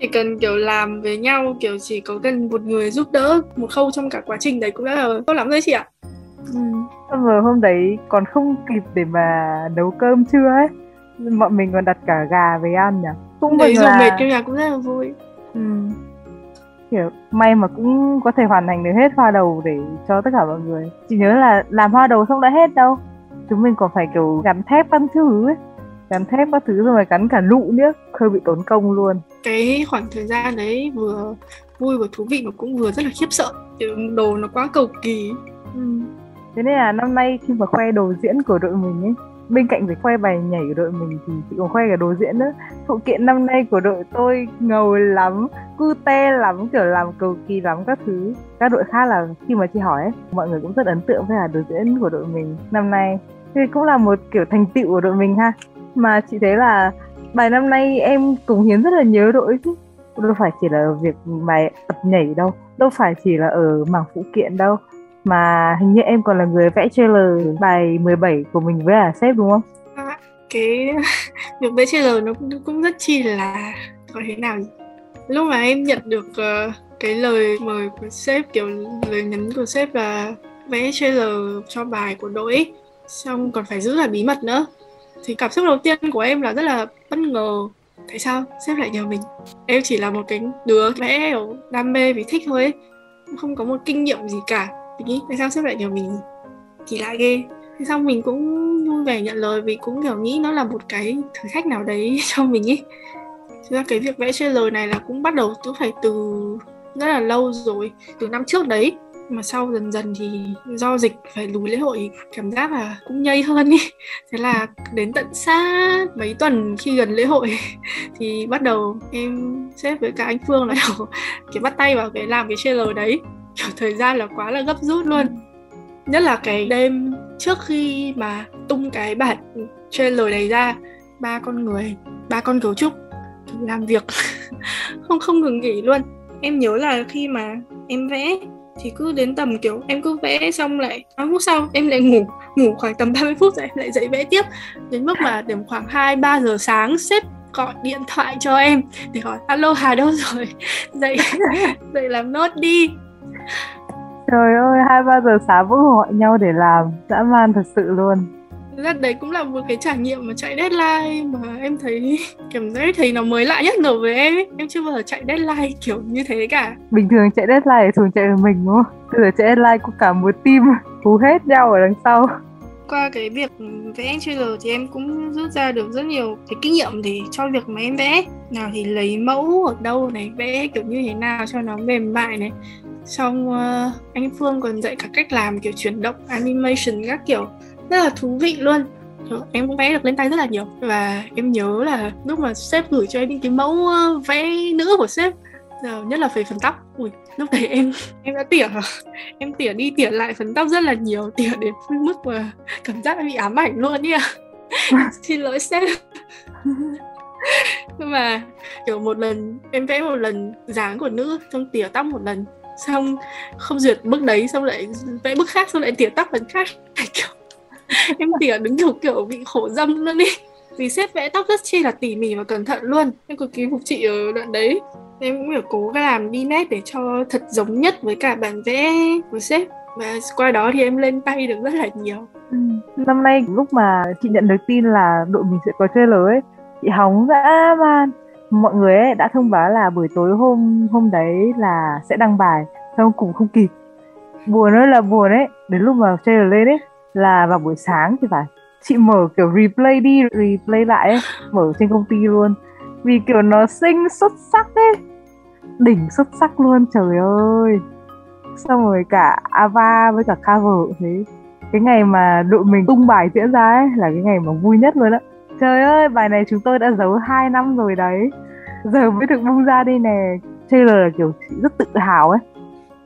Chỉ cần kiểu làm với nhau kiểu chỉ có cần một người giúp đỡ một khâu trong cả quá trình đấy cũng đã là tốt lắm rồi chị ạ ừ. xong rồi hôm đấy còn không kịp để mà nấu cơm trưa ấy bọn mình còn đặt cả gà về ăn nhỉ? Cũng đấy là... mệt trong nhà cũng rất là vui. Ừ. kiểu may mà cũng có thể hoàn thành được hết hoa đầu để cho tất cả mọi người. Chỉ nhớ là làm hoa đầu xong đã hết đâu. Chúng mình còn phải kiểu gắn thép các thứ ấy. Gắn thép các thứ rồi gắn cả lụ nữa. Hơi bị tốn công luôn. Cái khoảng thời gian đấy vừa vui và thú vị mà cũng vừa rất là khiếp sợ. Đồ nó quá cầu kỳ. Ừ thế nên là năm nay khi mà khoe đồ diễn của đội mình ấy bên cạnh việc khoe bài nhảy của đội mình thì chị còn khoe cả đồ diễn nữa. Phụ kiện năm nay của đội tôi ngầu lắm cute lắm kiểu làm cầu kỳ lắm các thứ. Các đội khác là khi mà chị hỏi ấy, mọi người cũng rất ấn tượng với cả đồ diễn của đội mình năm nay. Thì cũng là một kiểu thành tựu của đội mình ha. Mà chị thấy là bài năm nay em cống hiến rất là nhớ đội chứ. Đâu phải chỉ là việc bài tập nhảy đâu đâu phải chỉ là ở mảng phụ kiện đâu mà hình như em còn là người vẽ trailer bài 17 của mình với à sếp đúng không? À, cái việc vẽ trailer nó cũng, cũng rất chi là có thế nào nhỉ? lúc mà em nhận được uh, cái lời mời của sếp kiểu lời nhắn của sếp là vẽ trailer cho bài của đội xong còn phải giữ là bí mật nữa thì cảm xúc đầu tiên của em là rất là bất ngờ tại sao sếp lại nhờ mình em chỉ là một cái đứa vẽ đam mê vì thích thôi ấy. không có một kinh nghiệm gì cả mình nghĩ tại sao sếp lại nhờ mình kỳ lạ ghê? Thế xong mình cũng vui vẻ nhận lời vì cũng kiểu nghĩ nó là một cái thử thách nào đấy cho mình ý thực ra cái việc vẽ trailer này là cũng bắt đầu cũng phải từ rất là lâu rồi, từ năm trước đấy. Mà sau dần dần thì do dịch phải lùi lễ hội, cảm giác là cũng nhây hơn ý thế là đến tận sát mấy tuần khi gần lễ hội thì bắt đầu em xếp với cả anh phương là đầu kiểu bắt tay vào cái làm cái trailer đấy kiểu, thời gian là quá là gấp rút luôn. Nhất là cái đêm trước khi mà tung cái bản trailer này ra, ba con người, ba con cấu trúc làm việc. Không không ngừng nghỉ luôn. Em nhớ là khi mà em vẽ thì cứ đến tầm, kiểu, em cứ vẽ xong lại 8 phút sau em lại ngủ ngủ khoảng tầm 30 phút rồi em lại dậy vẽ tiếp. Đến mức mà điểm khoảng 2 3 giờ sáng, sếp gọi điện thoại cho em để hỏi, alo, Hà đâu rồi? Dậy dậy làm nốt đi. Trời ơi, hai ba giờ sáng vẫn gọi nhau để làm, dã man thật sự luôn. Thật đấy cũng là một cái trải nghiệm mà chạy deadline mà em thấy cảm giác thấy nó mới lạ nhất rồi với em ấy. Em chưa bao giờ chạy deadline kiểu như thế cả. Bình thường chạy deadline thường chạy một mình đúng không? Bây giờ chạy deadline có cả một team hú hết nhau ở đằng sau qua cái việc vẽ trailer thì em cũng rút ra được rất nhiều cái kinh nghiệm để cho việc mà em vẽ nào thì lấy mẫu ở đâu này vẽ kiểu như thế nào cho nó mềm mại này xong uh, ờ, anh Phương còn dạy cả cách làm kiểu chuyển động animation các kiểu. Rất là thú vị luôn. Em cũng vẽ được lên tay rất là nhiều. Và em nhớ là lúc mà sếp gửi cho em những cái mẫu ờ, vẽ nữ của sếp nhất là về phần tóc. Ui lúc đấy em em đã tỉa em tỉa đi tỉa lại phần tóc rất là nhiều tỉa đến mức mà cảm giác bị ám ảnh luôn nha. Xin lỗi sếp. Nhưng mà kiểu một lần em vẽ một lần dáng của nữ trong tỉa tóc một lần xong không duyệt bức đấy, xong lại vẽ bức khác, xong lại tỉa tóc lần khác. Kiểu, em tỉa đứng kiểu kiểu bị khổ dâm luôn đi vì sếp vẽ tóc rất chi là tỉ mỉ và cẩn thận luôn. Em cực kỳ phục chị ở đoạn đấy. Em cũng phải cố làm đi nét để cho thật giống nhất với cả bản vẽ của sếp. Và qua đó thì em lên tay được rất là nhiều. Ừ. năm nay lúc mà chị nhận được tin là đội mình sẽ có trailer ấy, chị hóng dã man mọi người ấy đã thông báo là buổi tối hôm hôm đấy là sẽ đăng bài xong cũng không kịp. Buồn ơi là buồn ấy đến lúc mà trailer lên ấy là vào buổi sáng thì phải. Chị mở kiểu replay đi replay lại ấy, mở trên công ty luôn. Vì kiểu nó xinh xuất sắc ấy đỉnh xuất sắc luôn trời ơi. Xong rồi cả ava với cả cover thế. Cái ngày mà đội mình tung bài diễn ra ấy là cái ngày mà vui nhất luôn á. Trời ơi bài này chúng tôi đã giấu 2 năm rồi đấy giờ mới được bung ra đây nè. Trailer là kiểu chị rất tự hào ấy.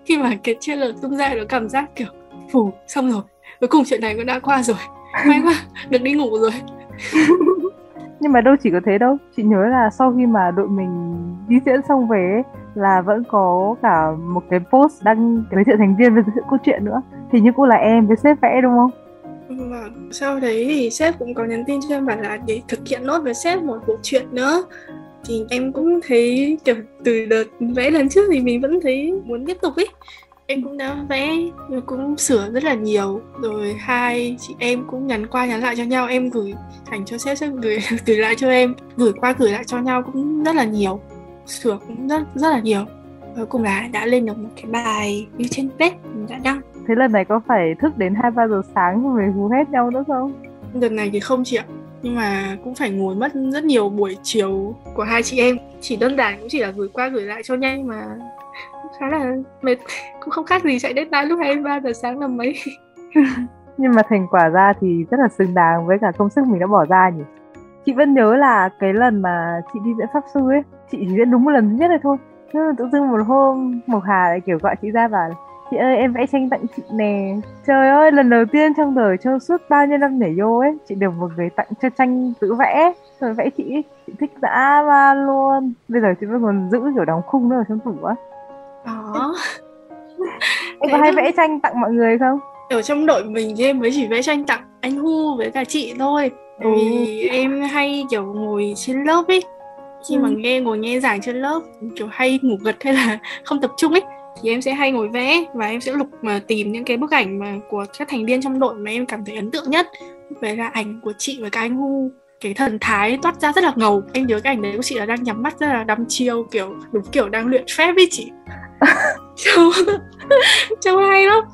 Khi mà cái trailer tung ra nó cảm giác kiểu phủ xong rồi. Cuối cùng chuyện này cũng đã qua rồi. May quá được đi ngủ rồi. Nhưng mà đâu chỉ có thế đâu. Chị nhớ là sau khi mà đội mình đi diễn xong về ấy, là vẫn có cả một cái post đăng giới thiệu thành viên với giới thiệu câu chuyện nữa. Thì như cũng là em với sếp vẽ đúng không? Vâng, sau đấy thì sếp cũng có nhắn tin cho em bảo là để thực hiện nốt với sếp một bộ chuyện nữa thì em cũng thấy kiểu từ đợt vẽ lần trước thì mình vẫn thấy muốn tiếp tục ấy. Em cũng đã vẽ nhưng cũng sửa rất là nhiều. Rồi hai chị em cũng nhắn qua nhắn lại cho nhau em gửi thành cho sếp sếp gửi gửi lại cho em. Gửi qua gửi lại cho nhau cũng rất là nhiều sửa cũng rất rất là nhiều. Cuối cùng là đã lên được một cái bài như trên page mình đã đăng. Thế lần này có phải thức đến hai ba giờ sáng rồi hú hết nhau nữa không? Đợt này thì không chị ạ nhưng mà cũng phải ngồi mất rất nhiều buổi chiều của hai chị em. Chỉ đơn giản cũng chỉ là gửi qua gửi lại cho nhanh mà khá là mệt. Cũng không khác gì chạy deadline lúc 23 giờ sáng là mấy. Nhưng mà thành quả ra thì rất là xứng đáng với cả công sức mình đã bỏ ra nhỉ? Chị vẫn nhớ là cái lần mà chị đi diễn pháp sư ấy chị chỉ diễn đúng một lần duy nhất này thôi. Nhưng mà tự dưng một hôm Mộc Hà lại kiểu gọi chị ra và chị ơi em vẽ tranh tặng chị nè. Trời ơi lần đầu tiên trong đời trong suốt bao nhiêu năm nhảy vô ấy chị được một người tặng cho tranh tự vẽ. Rồi vẽ chị chị thích dã man luôn. Bây giờ chị vẫn còn giữ kiểu đóng khung nữa ở trong tủ á. Đó. Em có hay vẽ tranh tặng mọi người không? Ở trong đội mình thì em mới chỉ vẽ tranh tặng anh Hu với cả chị thôi. Bởi vì ừ. em hay kiểu ngồi trên lớp ấy. Khi ừ. mà nghe ngồi nghe giảng trên lớp kiểu hay ngủ gật hay là không tập trung ấy thì em sẽ hay ngồi vẽ và em sẽ lục mà tìm những cái bức ảnh mà của các thành viên trong đội mà em cảm thấy ấn tượng nhất. Về là ảnh của chị với cả anh Hu cái thần thái toát ra rất là ngầu. Em nhớ cái ảnh đấy của chị là đang nhắm mắt rất là đăm chiêu kiểu đúng kiểu đang luyện phép với chị. Trông trông hay lắm.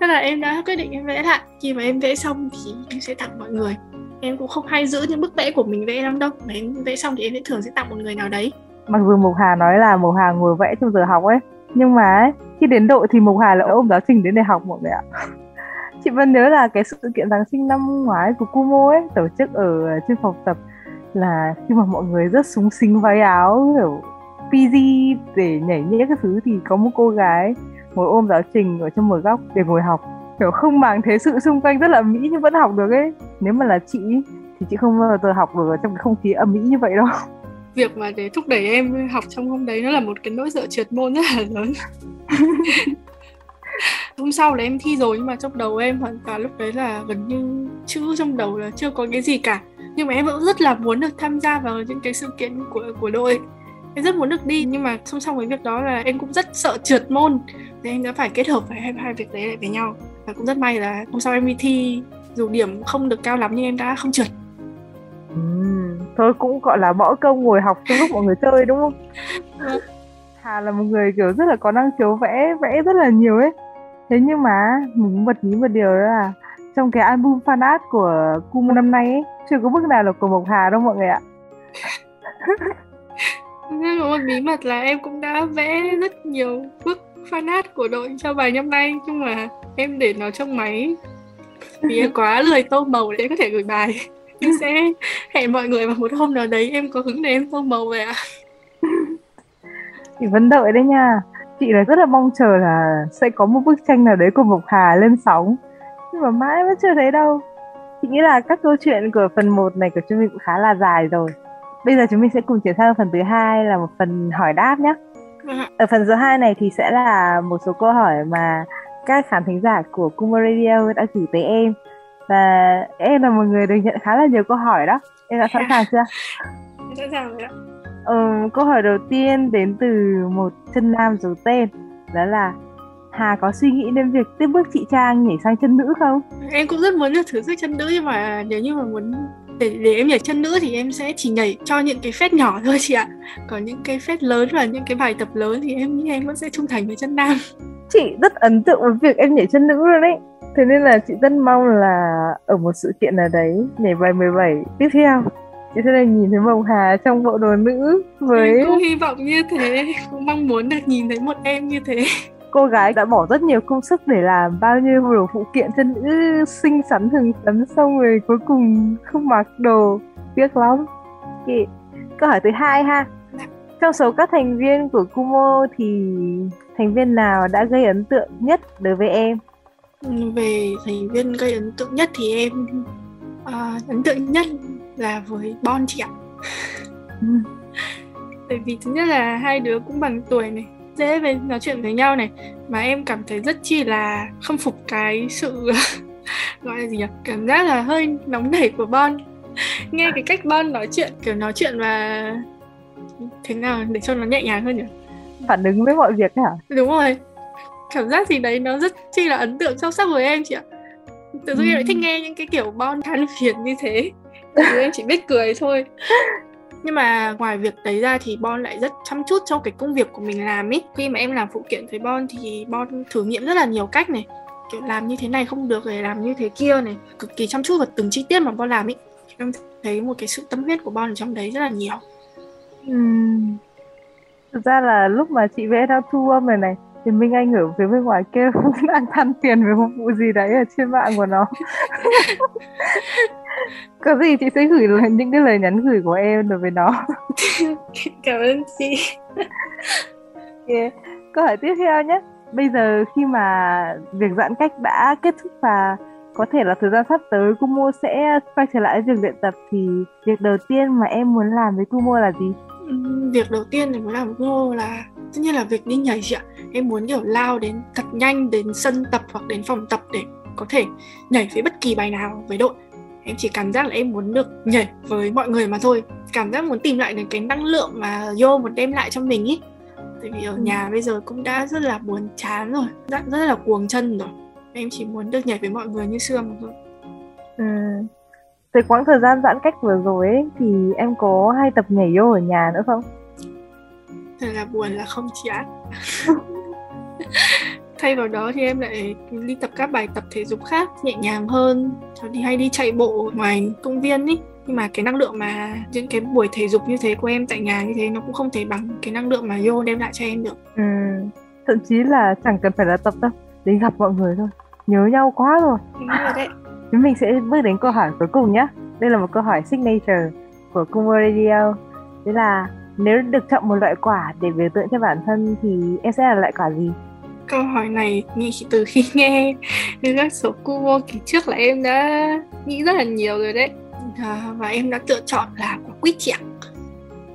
Thế là em đã quyết định em vẽ lại. Khi mà em vẽ xong thì em sẽ tặng mọi người. Em cũng không hay giữ những bức vẽ của mình vẽ lắm đâu. Mà em vẽ xong thì em sẽ thường sẽ tặng một người nào đấy. Mặc dù Mộc Hà nói là Mộc Hà ngồi vẽ trong giờ học ấy nhưng mà khi đến độ thì Mộc Hà lại ôm giáo trình đến để học mọi người ạ. Chị vẫn nhớ là cái sự kiện Giáng sinh năm ngoái của Kumo ấy, tổ chức ở ờ, trên phòng tập là khi mà mọi người rất súng xính váy áo, kiểu PG để nhảy nhẽ các thứ thì có một cô gái ngồi ôm giáo trình ở trong một góc để ngồi học. Kiểu, không màng thế sự xung quanh rất là mỹ nhưng vẫn học được ấy. Nếu mà là chị, thì chị không bao giờ học được ở trong cái không khí âm mỹ như vậy đâu. việc mà để thúc đẩy em học trong hôm đấy nó là một cái nỗi sợ trượt môn rất là lớn. Hôm sau là em thi rồi nhưng mà trong đầu em hoàn toàn lúc đấy là gần như chữ trong đầu là chưa có cái gì cả. Nhưng mà em vẫn rất là muốn được tham gia vào những cái sự kiện của của đội. Em rất muốn được đi nhưng mà song song với việc đó là em cũng rất sợ trượt môn. Thì em đã phải kết hợp hai, hai việc đấy lại với nhau. Và cũng rất may là hôm sau em đi thi dù điểm không được cao lắm nhưng em đã không trượt ừ, thôi cũng gọi là bỏ công ngồi học trong lúc mọi người chơi đúng không. Hà là một người kiểu rất là có năng khiếu vẽ vẽ rất là nhiều ấy. Thế nhưng mà mình bật mí một điều đó là trong cái album fan art của Kumu năm nay ấy chưa có bức nào là của Mộc Hà đâu mọi người ạ. Nhưng một bí mật là em cũng đã vẽ rất nhiều bức fan art của đội cho bài năm nay nhưng mà em để nó trong máy. Vì em quá lười tô màu để có thể gửi bài em sẽ hẹn mọi người vào một hôm nào đấy em có hứng để em tô màu về ạ. Chị vẫn đợi đấy nha. Chị là rất là mong chờ là sẽ có một bức tranh nào đấy của Mộc Hà lên sóng. Nhưng mà mãi vẫn chưa thấy đâu. Chị nghĩ là các câu chuyện của phần 1 này của chúng mình cũng khá là dài rồi. Bây giờ chúng mình sẽ cùng chuyển sang phần thứ hai là một phần hỏi đáp nhé vâng ở phần thứ hai này thì sẽ là một số câu hỏi mà các khán thính giả của Kumo Radio đã gửi tới em và em là một người được nhận khá là nhiều câu hỏi đó em đã sẵn sàng chưa sẵn sàng rồi ạ ừ, câu hỏi đầu tiên đến từ một chân nam giấu tên đó là Hà có suy nghĩ đến việc tiếp bước chị Trang nhảy sang chân nữ không? Em cũng rất muốn được thử sức chân nữ nhưng mà nếu như mà muốn để để em nhảy chân nữ thì em sẽ chỉ nhảy cho những cái phép nhỏ thôi chị ạ. Còn những cái phép lớn và những cái bài tập lớn thì em nghĩ em vẫn sẽ trung thành với chân nam. Chị rất ấn tượng với việc em nhảy chân nữ luôn đấy. Thế nên là chị rất mong là ở một sự kiện nào đấy nhảy bài 17 tiếp theo. Chị sẽ được nhìn thấy Mộng Hà trong bộ đồ nữ với em cũng hy vọng như thế cũng mong muốn được nhìn thấy một em như thế. Cô gái đã bỏ rất nhiều công sức để làm bao nhiêu đồ phụ kiện cho nữ xinh xắn hừng phấn xong rồi cuối cùng không mặc đồ. Tiếc lắm. Okay. câu hỏi thứ hai ha. Trong số các thành viên của Kumo thì thành viên nào đã gây ấn tượng nhất đối với em về thành viên gây ấn tượng nhất thì em uh, ấn tượng nhất là với Bon chị ạ. Tại vì thứ nhất là hai đứa cũng bằng tuổi này dễ về nói chuyện với nhau này mà em cảm thấy rất chi là không phục cái sự gọi là gì nhỉ? Cảm giác là hơi nóng nảy của Bon. Nghe cái cách Bon nói chuyện kiểu nói chuyện và thế nào để cho nó nhẹ nhàng hơn nhỉ? Phản ứng với mọi việc hả? Đúng rồi cảm giác gì đấy nó rất chi là ấn tượng sâu sắc với em chị ạ. Tự dưng ừ. em lại thích nghe những cái kiểu Bon than phiền như thế. Em chỉ biết cười thôi. Nhưng mà ngoài việc đấy ra thì Bon lại rất chăm chút trong cái công việc của mình làm ý. Khi mà em làm phụ kiện với Bon thì Bon thử nghiệm rất là nhiều cách này. Kiểu làm như thế này không được để làm như thế kia này. Cực kỳ chăm chút vào từng chi tiết mà Bon làm ý. Em thấy một cái sự tâm huyết của Bon ở trong đấy rất là nhiều. Uhm. thực ra là lúc mà chị vẽ ra thu âm này này thì Minh Anh ở phía bên ngoài kia cũng đang than phiền về một vụ gì đấy ở trên mạng của nó có gì chị sẽ gửi lời, những cái lời nhắn gửi của em đối với nó cảm ơn chị yeah. câu hỏi tiếp theo nhé bây giờ khi mà việc giãn cách đã kết thúc và có thể là thời gian sắp tới Kumo sẽ quay trở lại việc luyện tập thì việc đầu tiên mà em muốn làm với Kumo là gì? Việc đầu tiên thì muốn làm Kumo là tất nhiên là việc đi nhảy chị ạ. Em muốn kiểu lao đến thật nhanh đến sân tập hoặc đến phòng tập để có thể nhảy với bất kỳ bài nào với đội em chỉ cảm giác là em muốn được nhảy với mọi người mà thôi cảm giác muốn tìm lại được cái năng lượng mà vô một đem lại cho mình ý tại vì ở ừ. nhà bây giờ cũng đã rất là buồn chán rồi rất, rất là cuồng chân rồi em chỉ muốn được nhảy với mọi người như xưa mà thôi ừ. Từ quãng thời gian giãn cách vừa rồi ấy, thì em có hay tập nhảy vô ở nhà nữa không? Thật là buồn là không chán thay vào đó thì em lại đi tập các bài tập thể dục khác nhẹ nhàng hơn. Cho đi hay đi chạy bộ ngoài công viên ý. Nhưng mà cái năng lượng mà những cái buổi thể dục như thế của em tại nhà như thế nó cũng không thể bằng cái năng lượng mà vô đem lại cho em được. Ừ, thậm chí là chẳng cần phải là tập đâu đến gặp mọi người thôi. Nhớ nhau quá rồi. Đúng rồi đấy chúng mình sẽ bước đến câu hỏi cuối cùng nhé đây là một câu hỏi signature của Kumo Radio. Thế là nếu được chọn một loại quả để biểu tượng cho bản thân thì em sẽ là loại quả gì? câu hỏi này nghĩ từ khi nghe các số Kumo kỳ trước là em đã nghĩ rất là nhiều rồi đấy. À, và em đã lựa chọn là quả quýt chị ạ.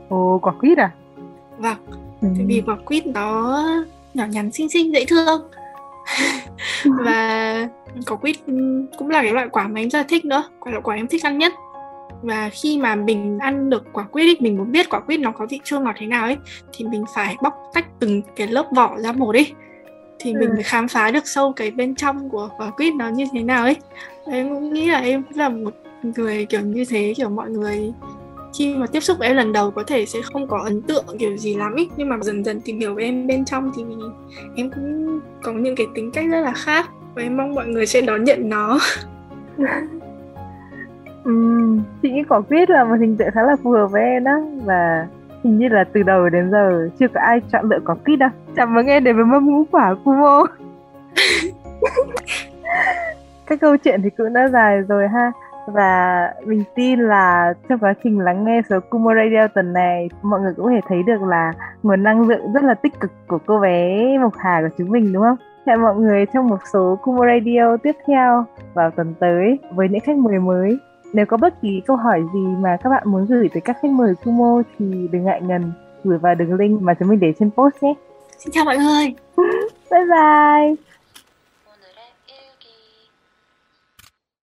Ồ quả quýt à? Vâng. Ừ. vì quả quýt nó nhỏ nhắn xinh xinh dễ thương và quả quýt cũng là cái loại quả mà em rất là thích nữa quả là quả em thích ăn nhất. Và khi mà mình ăn được quả quýt ấy, mình muốn biết quả quýt nó có vị chua ngọt thế nào ấy thì mình phải bóc tách từng cái lớp vỏ ra một đi. Thì mình ừ. mới khám phá được sâu cái bên trong của quả quýt nó như thế nào ấy. Em cũng nghĩ là em là một người kiểu như thế kiểu mọi người khi mà tiếp xúc với em lần đầu có thể sẽ không có ấn tượng kiểu gì lắm ý. Nhưng mà dần dần tìm hiểu về em bên trong thì em cũng có những cái tính cách rất là khác. Và em mong mọi người sẽ đón nhận nó. Uhm, chị nghĩ quả quýt là một hình tượng khá là phù hợp với em đó. Và hình như là từ đầu đến giờ chưa có ai chọn lựa quả quýt đâu. Chào mừng em đến với mâm ngũ quả Kumo các câu chuyện thì cũng đã dài rồi ha và mình tin là trong quá trình lắng nghe số Kumo Radio tuần này mọi người cũng có thể thấy được là nguồn năng lượng rất là tích cực của cô bé Mộc Hà của chúng mình đúng không? Hẹn mọi người trong một số Kumo Radio tiếp theo vào tuần tới với những khách mời mới. Nếu có bất kỳ câu hỏi gì mà các bạn muốn gửi tới các khách mời Kumo thì đừng ngại ngần gửi vào đường link mà chúng mình để trên post nhé. Xin chào mọi người. bye bye.